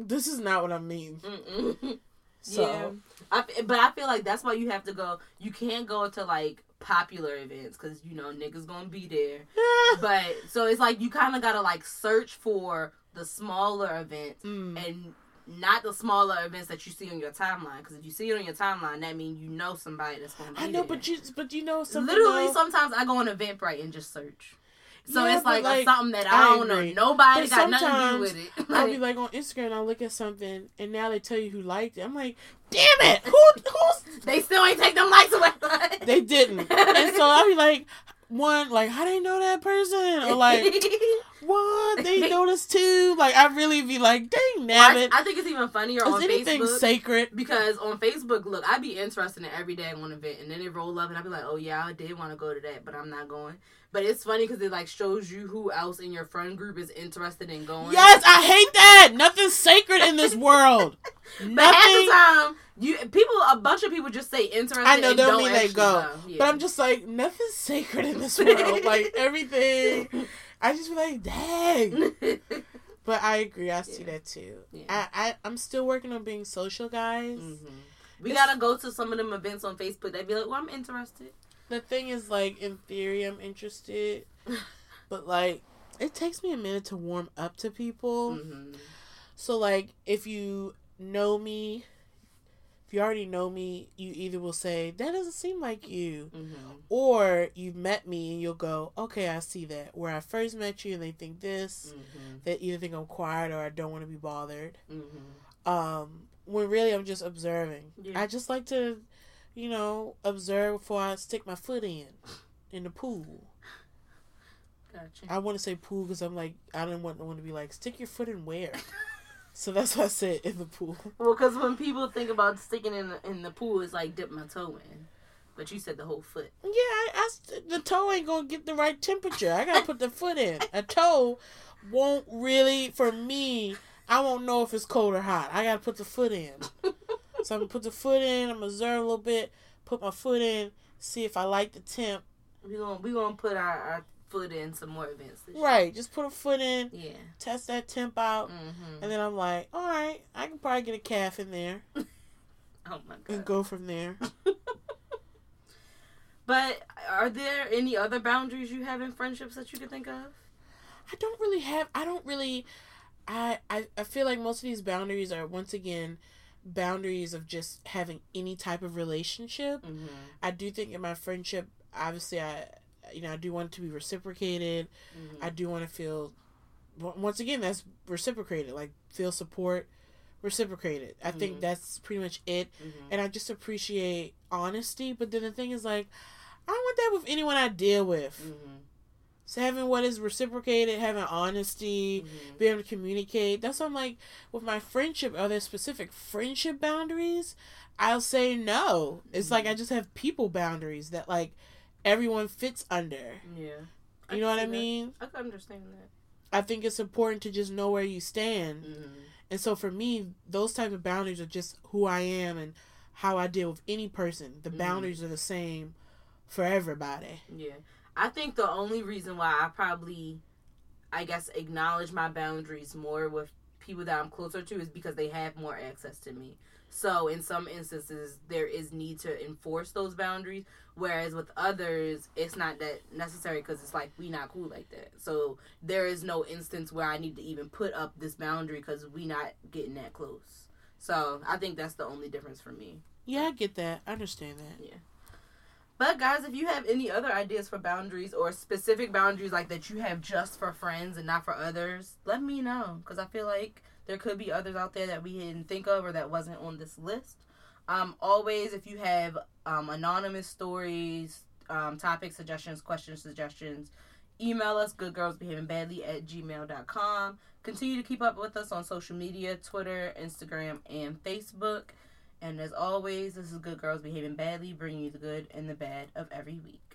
this is not what I mean. Mm-mm. So Yeah, I, but I feel like that's why you have to go. You can't go to like popular events because you know niggas gonna be there. But so it's like you kind of gotta like search for the smaller events Mm. and not the smaller events that you see on your timeline. Because if you see it on your timeline, that means you know somebody that's gonna be I know, there. but you but you know something literally though? sometimes I go on Eventbrite and just search. So Yeah, it's like, like, something that I I don't agree. know. Nobody But got nothing to do with it. I'll be Like, on Instagram, I'll look at something, and now they tell you who liked it. I'm like, damn it, who, who's? they still ain't take them likes away. They didn't, and so I'll be like, one, like, how they know that person, or like, what they noticed too? Like, I really be like, dang, damn I, it, I think it's even funnier is on anything Facebook sacred? because on Facebook, look, I'd be interested in every day one event, and then it roll up, and I'd be like, oh yeah, I did want to go to that, but I'm not going. But it's funny because it like shows you who else in your friend group is interested in going. Yes, I hate that. Nothing's sacred in this world. But half Nothing. the time, you people, a bunch of people just say interested. I know, and don't mean they go. Yeah. But I'm just like, nothing's sacred in this world. like everything, I just be like, dang. But I agree. I see Yeah. that too. Yeah. I, I I'm still working on being social, guys. Mhm. We It's- gotta go to some of them events on Facebook. They'd be like, "Well, I'm interested." The thing is, like in theory, I'm interested, but like it takes me a minute to warm up to people. hmm So like, if you know me, if you already know me, you either will say that doesn't seem like you, hmm or you've met me and you'll go, okay, I see that. Where I first met you and they think this, hmm they either think I'm quiet or I don't want to be bothered. hmm um when really i'm just observing Yeah. i just like to you know observe before i stick my foot in in the pool. Gotcha. i want to say pool because i'm like i don't want want to be like stick your foot in where? So that's why i said in the pool. Well, because when people think about sticking in the, in the pool, it's like dip my toe in. But you said the whole foot. yeah I, I the toe ain't gonna get the right temperature. I gotta put the foot in. A toe won't really for me i won't know if it's cold or hot. I gotta put the foot in so i'm gonna put the foot in i'm gonna observe a little bit put my foot in see if i like the temp We gonna we gonna put our, our foot in some more events. Year. Right, just put a foot in, Yeah. test that temp out, hmm and then I'm like, all right, I can probably get a calf in there Oh my and god. go from there. But are there any other boundaries you have in friendships that you can think of? I don't really have, I don't really, I, I, I feel like most of these boundaries are once again boundaries of just having any type of relationship. Mm-hmm. I do think in my friendship, obviously, I, you know, I do want it to be reciprocated. Mm-hmm. I do want to feel, once again, that's reciprocated. Like feel support, reciprocated. I think Mhm. that's pretty much it. mm-hmm. and I just appreciate honesty. But then the thing is, like, I don't want that with anyone I deal with. Mm-hmm. So having what is reciprocated, having honesty, Mm-hmm. being able to communicate. That's why I'm like, with my friendship, are there specific friendship boundaries? I'll say no. It's like I just have people boundaries that like everyone fits under. Yeah. You know what I that. mean? I can understand that. I think it's important to just know where you stand. Mm-hmm. And so for me, those type of boundaries are just who I am and how I deal with any person. The Mhm. boundaries are the same for everybody. Yeah. I think the only reason why I probably, I guess, acknowledge my boundaries more with people that I'm closer to is because they have more access to me. So in some instances, there is need to enforce those boundaries. Whereas with others, it's not that necessary because it's like we not cool like that. So there is no instance where I need to even put up this boundary because we not getting that close. So I think that's the only difference for me. Yeah, I get that. I understand that. But guys, if you have any other ideas for boundaries or specific boundaries like that you have just for friends and not for others, let me know because I feel like there could be others out there that we didn't think of or that wasn't on this list. Um, always, if you have um, anonymous stories, um, topic suggestions, question suggestions, email us goodgirlsbehavingbadly at gmail.com. Continue to keep up with us on social media Twitter, Instagram, and Facebook. And as always, this is Good Girls Behaving Badly, bringing you the good and the bad of every week.